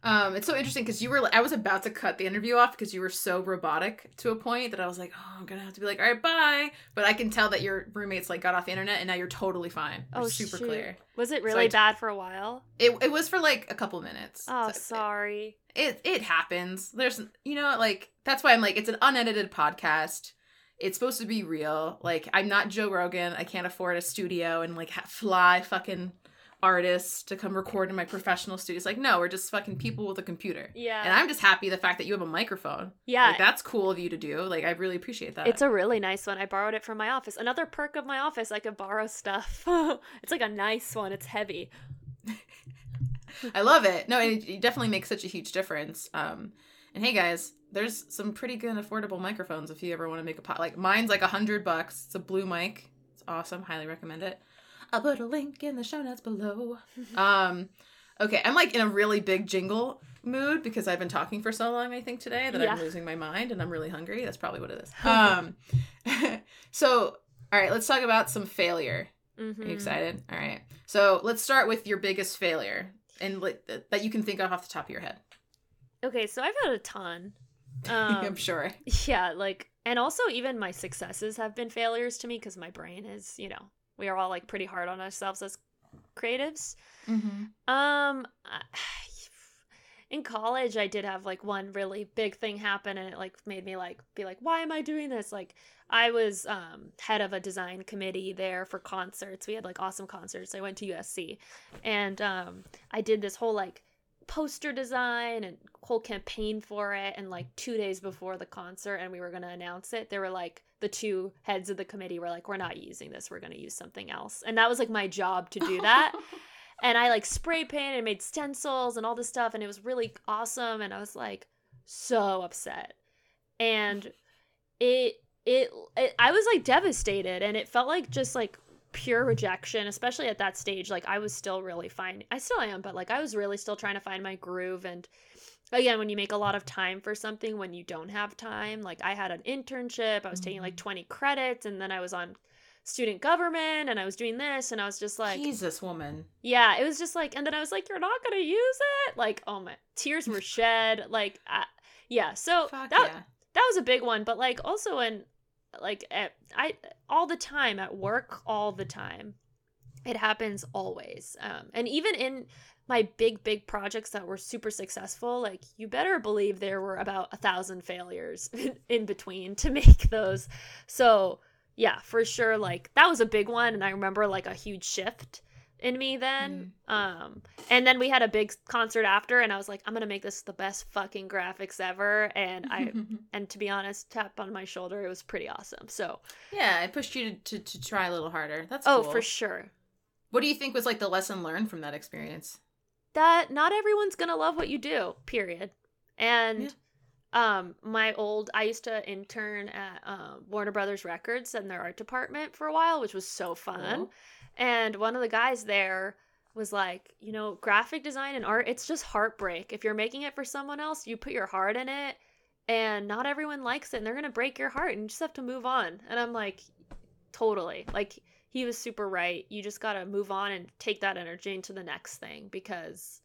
Um, it's so interesting because you were. I was about to cut the interview off because you were so robotic to a point that I was like, "Oh, I'm gonna have to be like, all right, bye." But I can tell that your roommates like got off the internet and now you're totally fine.
Oh,
super
shoot.
clear.
Was it
So
really
I-
bad for a while?
It it was for like a couple minutes.
Oh,
So
sorry.
It it happens. There's you know like that's why I'm like it's an unedited podcast. It's supposed to be real. Like I'm not Joe Rogan. I can't afford a studio and like ha- fly fucking artists to come record in my professional studios. Like no, we're just fucking people with a computer.
Yeah.
And I'm just happy the fact that you have a microphone.
yeah.
Like that's cool of you to do. Like I really appreciate that.
It's a really nice one. I borrowed it from my office. Another perk of my office, I could borrow stuff. it's like a nice one. It's heavy.
I love it. No, it, it definitely makes such a huge difference. Um, and hey guys, there's some pretty good affordable microphones if you ever want to make a pot. Like mine's like a hundred bucks. It's a blue mic. It's awesome. Highly recommend it. I'll put a link in the show notes below. um, okay, I'm like in a really big jingle mood because I've been talking for so long. I think today that
Yeah.
I'm losing my mind and I'm really hungry. That's probably what it is. Um, so all right, let's talk about some failure.
Mhm.
Are you excited? All right. So let's start with your biggest failure and that you can think of off the top of your head.
Okay, so I've had a ton. Um, I'm
sure.
yeah, like, and also even my successes have been failures to me because my brain is, you know, we are all like pretty hard on ourselves as creatives.
Mm-hmm.
Um, in college I did have like one really big thing happen and it like made me like be like why am I doing this? Like I was um head of a design committee there for concerts. We had like awesome concerts. I went to USC and um I did this whole like poster design and whole campaign for it and like 2 days before the concert and we were going to announce it there were like the two heads of the committee were like we're not using this we're going to use something else and that was like my job to do that and I like spray painted and made stencils and all this stuff and it was really awesome and I was like so upset. And it it, it I was like devastated and it felt like just like pure rejection, especially at that stage. Like I was still really fine. I still am, but like I was really still trying to find my groove and again when you make a lot of time for something when you don't have time like i had an internship i was taking like mm-hmm. 20 credits and then i was on student government and I was doing this and I was just like
Jesus woman.
Yeah, it was just like and then I was like you're not to use it? Like oh my tears were shed like I, yeah. So Fuck that yeah. that was a big one, but like also in like at, I all the time at work all the time. It happens always. Um and even in my big big projects that were super successful like you better believe there were about a thousand failures in between to make those so yeah, for sure. Like that was a big one, and I remember like a huge shift in me then. Mm. Um, and then we had a big concert after, and I was like, I'm gonna make this the best fucking graphics ever. And I, and to be honest, tap on my shoulder, it was pretty awesome. So
yeah, it pushed you to to, to try a little harder. That's
oh
cool.
for sure.
What do you think was like the lesson learned from that experience?
That not everyone's gonna love what you do. Period. And. Yeah um my old i used to intern at uh, warner brothers records in their art department for a while which was so fun cool. and one of the guys there was like you know graphic design and art it's just heartbreak if you're making it for someone else you put your heart in it and not everyone likes it and they're gonna break your heart and you just have to move on and i'm like totally like he was super right you just gotta move on and take that energy into the next thing because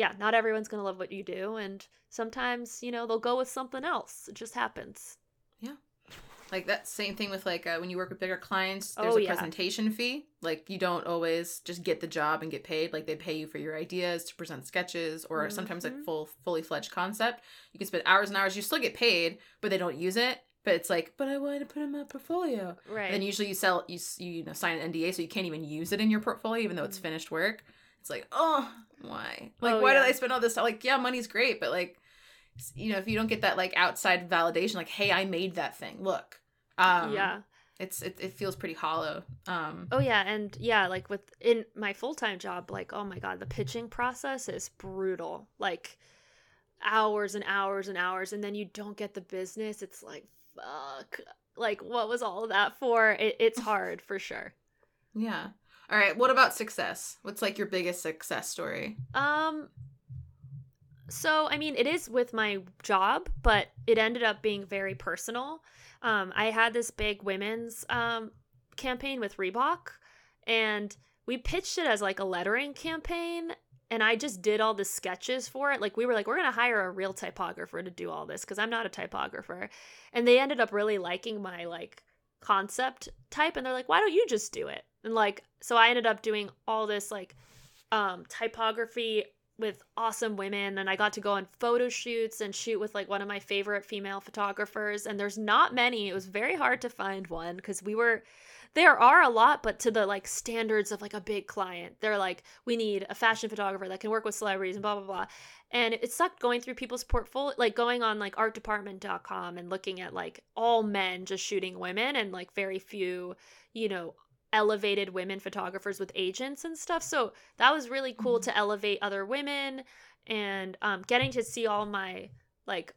yeah, not everyone's going to love what you do. And sometimes, you know, they'll go with something else. It just happens.
Yeah. Like that same thing with like uh, when you work with bigger clients, there's oh, a yeah. presentation fee. Like you don't always just get the job and get paid. Like they pay you for your ideas to present sketches or mm-hmm. sometimes like full fully fledged concept. You can spend hours and hours. You still get paid, but they don't use it. But it's like, but I want to put in my portfolio. Right. And then usually you sell you you know sign an NDA so you can't even use it in your portfolio even though it's mm-hmm. finished work. It's like, oh, why? Like, oh, why yeah. did I spend all this time? Like, yeah, money's great, but like, you know, if you don't get that like outside validation, like, hey, I made that thing. Look. Um, yeah. It's it, it feels pretty hollow. Um,
oh yeah, and yeah, like with in my full time job, like oh my god, the pitching process is brutal. Like hours and hours and hours, and then you don't get the business. It's like fuck. Like what was all of that for? It, it's hard for sure.
Yeah. All right, what about success? What's like your biggest success story?
Um so I mean, it is with my job, but it ended up being very personal. Um I had this big women's um campaign with Reebok and we pitched it as like a lettering campaign and I just did all the sketches for it. Like we were like, we're gonna hire a real typographer to do all this because I'm not a typographer, and they ended up really liking my like concept type, and they're like, why don't you just do it? And like, so I ended up doing all this like um, typography with awesome women and I got to go on photo shoots and shoot with like one of my favorite female photographers and there's not many it was very hard to find one because we were there are a lot but to the like standards of like a big client they're like we need a fashion photographer that can work with celebrities and blah blah blah and it sucked going through people's portfolio like going on like artdepartment.com and looking at like all men just shooting women and like very few you know elevated women photographers with agents and stuff. So that was really cool mm-hmm. to elevate other women and um, getting to see all my like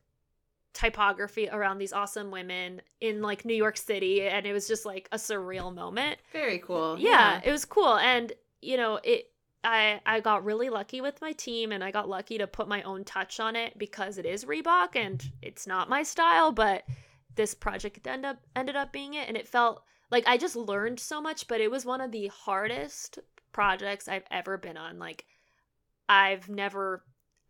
typography around these awesome women in like New York City and it was just like a surreal moment.
Very cool.
Yeah, yeah, it was cool and you know, it I I got really lucky with my team and I got lucky to put my own touch on it because it is Reebok and it's not my style, but this project ended up ended up being it and it felt like I just learned so much, but it was one of the hardest projects I've ever been on. Like I've never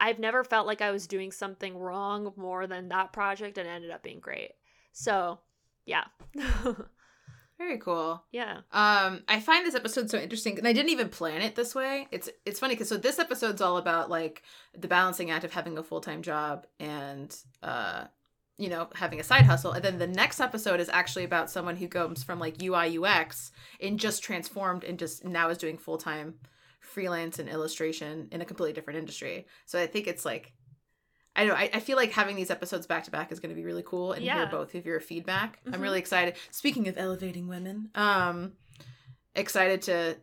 I've never felt like I was doing something wrong more than that project and ended up being great. So, yeah.
Very cool.
Yeah.
Um, I find this episode so interesting, and I didn't even plan it this way. It's it's funny because so this episode's all about like the balancing act of having a full time job and uh, you know, having a side hustle, and then the next episode is actually about someone who comes from like UI UX and just transformed and just now is doing full time freelance and illustration in a completely different industry. So I think it's like. I know. I, I feel like having these episodes back to back is going to be really cool, and hear both of your feedback. I'm
Mhm.
really excited. Speaking of elevating women, um, excited to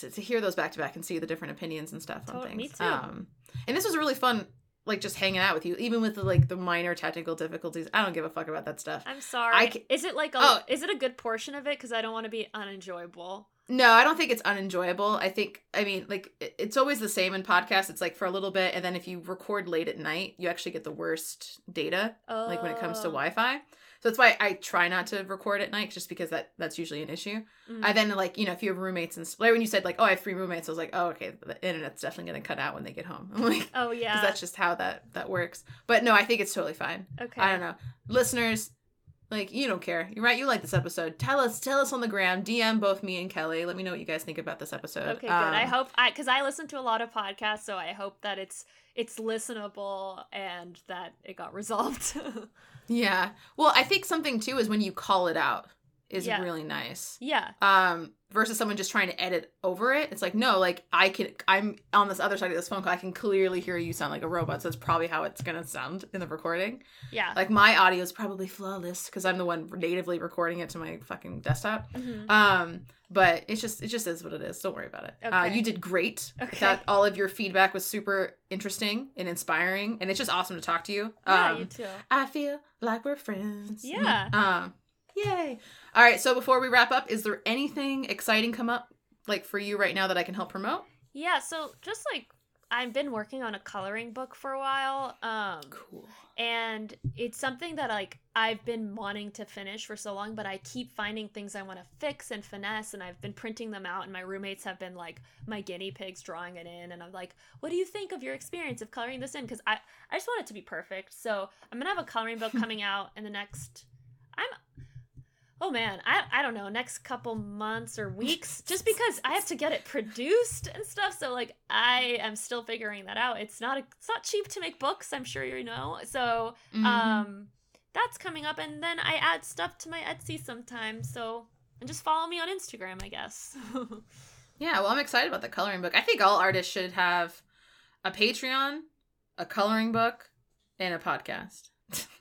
to, to hear those back to back and see the different opinions and stuff on
Oh,
things.
me too.
Um, and this was really fun, like just hanging out with you, even with the like the minor technical difficulties. I don't give a fuck about that stuff.
I'm sorry.
I
is it like a
Oh.
is it a good portion of it? Because I don't want to be unenjoyable.
No, I don't think it's unenjoyable. I think, I mean, like it's always the same in podcasts. It's like for a little bit, and then if you record late at night, you actually get the worst data,
Oh.
like when it comes to Wi-Fi. So that's why I try not to record at night, just because that that's usually an issue.
Mm.
I then like you know if you have roommates and like when you said like oh I have three roommates, I was like oh okay the internet's definitely gonna cut out when they get home. I'm like
oh
because
yeah.
that's just how that that works. But no, I think it's totally fine.
okay.
I don't know, listeners. Like you don't care. You're right. You like this episode. Tell us. Tell us on the gram. DM both me and Kelly. Let me know what you guys think about this episode.
Okay, good. I
Um,
hope I because I listen to a lot of podcasts, so I hope that it's it's listenable and that it got resolved.
Yeah. Well, I think something too is when you call it out is
Yeah.
really nice.
yeah.
um versus someone just trying to edit over it it's like no like i can i'm on this other side of this phone call i can clearly hear you sound like a robot so that's probably how it's gonna sound in the recording
Yeah.
like my audio is probably flawless because i'm the one natively recording it to my fucking desktop
Mhm.
um but it's just it just is what it is don't worry about it uh,
Okay.
you did great
Okay.
that all of your feedback was super interesting and inspiring and it's just awesome to talk to you
Yeah,
um
you too.
I feel like we're friends.
Yeah.
Um, yay. All right. So before we wrap up, is there anything exciting come up like for you right now that I can help promote?
Yeah, so just like I've been working on a coloring book for a while. Um
Cool.
and it's something that like I've been wanting to finish for so long, but I keep finding things I want to fix and finesse, and I've been printing them out, and my roommates have been like my guinea pigs drawing it in, and I'm like, what do you think of your experience of coloring this in? Because I I just want it to be perfect. So I'm gonna have a coloring book coming out in the next. Oh man, I, I don't know, next couple months or weeks, just because I have to get it produced and stuff. So like I am still figuring that out. It's not a, it's not cheap to make books, I'm sure you know. So
Mhm.
um that's coming up and then i add stuff to my etsy sometimes so and just follow me on instagram i guess
yeah. Well, I'm excited about the coloring book. I think all artists should have a Patreon, a coloring book, and a podcast.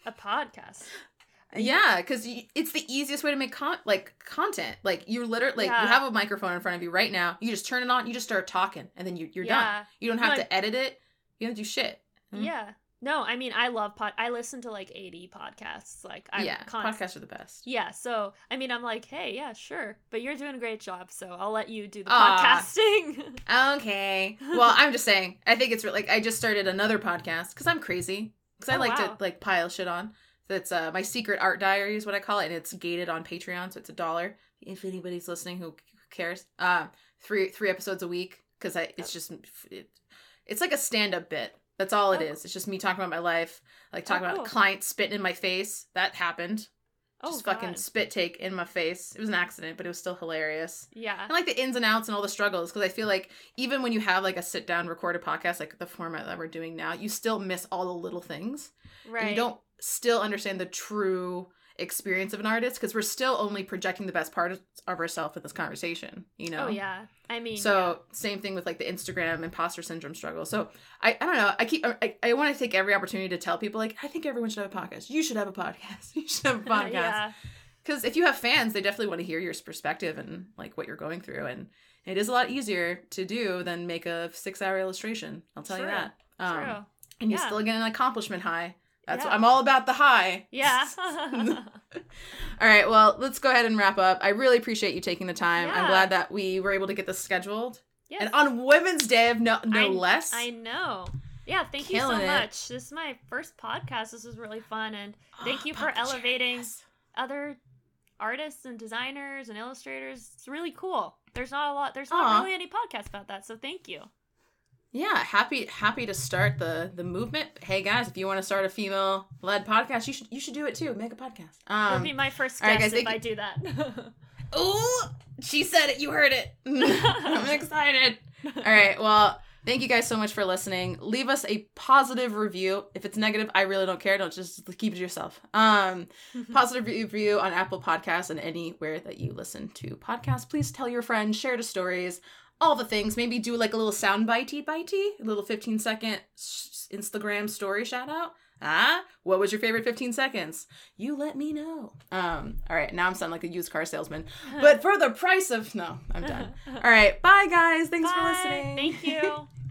a podcast
Yeah, because it's the easiest way to make con- like content. Like you're literally like
Yeah.
you have a microphone in front of you right now. You just turn it on. You just start talking, and then you you're done. You don't have
No,
to edit it. You don't do shit. Mhm.
yeah no i mean i love pod i listen to like 80 podcasts like i'm
yeah,
const-
podcasts are the best.
yeah so i mean i'm like hey yeah sure but you're doing a great job so i'll let you do the
Aw.
podcasting
Okay. Well, I'm just saying. I think it's re- like I just started another podcast because I'm crazy. Because I
Oh,
like
wow.
to like pile shit on. That's uh my secret art diary is what I call it, and it's gated on Patreon, so it's a dollar. If anybody's listening, who cares? Um, three three episodes a week because I it's just it, it's like a stand up bit. That's all it
Oh,
is. It's just me talking about my life, like talking
Oh,
about
cool.
a client spitting in my face. That happened.
oh
Just fucking
God.
spit take in my face. It was an accident, but it was still hilarious.
yeah
I like the ins and outs and all the struggles because I feel like even when you have like a sit down recorded podcast, like the format that we're doing now, you still miss all the little things.
right
And you don't still understand the true experience of an artist because we're still only projecting the best part of ourselves in this conversation, you know?
oh yeah i mean
So same thing with like the Instagram imposter syndrome struggle. So I, I don't know. I keep I, I want to take every opportunity to tell people like I think everyone should have a podcast. You should have a podcast. You should have a
yeah.
podcast
yeah
because if you have fans they definitely want to hear your perspective and like what you're going through and it is a lot easier to do than make a six hour illustration i'll tell you that um,
true
and you
Yeah.
still get an accomplishment high that's what i'm all about the high
yeah
all right well let's go ahead and wrap up i really appreciate you taking the time i'm glad that we were able to get this scheduled
yes.
and on women's day of no no
I-
less
I know. Yeah, thank you
Killing
so
it.
much. This is my first podcast. This was really fun and thank you for
Pop the cherry,
elevating other artists and designers and illustrators. It's really cool. There's not a lot there's not
Aw.
really any podcasts about that, so thank you.
Yeah happy happy to start the the movement hey guys if you want to start a female led podcast you should you should do it too make a podcast
It'll
um
be my first
all right,
guest
guys,
if I do that.
Oh, she said it. You heard it. I'm excited. All right. Well, thank you guys so much for listening. Leave us a positive review. If it's negative, I really don't care. Don't just keep it to yourself. Um, positive review on Apple Podcasts and anywhere that you listen to podcasts. Please tell your friends, share the stories, all the things. Maybe do like a little sound bitey bitey, a little 15 second Instagram story shout out. Ah, what was your favorite 15 seconds? You let me know. Um, all right, now I'm sounding like a used car salesman. But for the price of no, I'm done. All right, bye guys. Thanks
Bye.
for listening.
Thank you.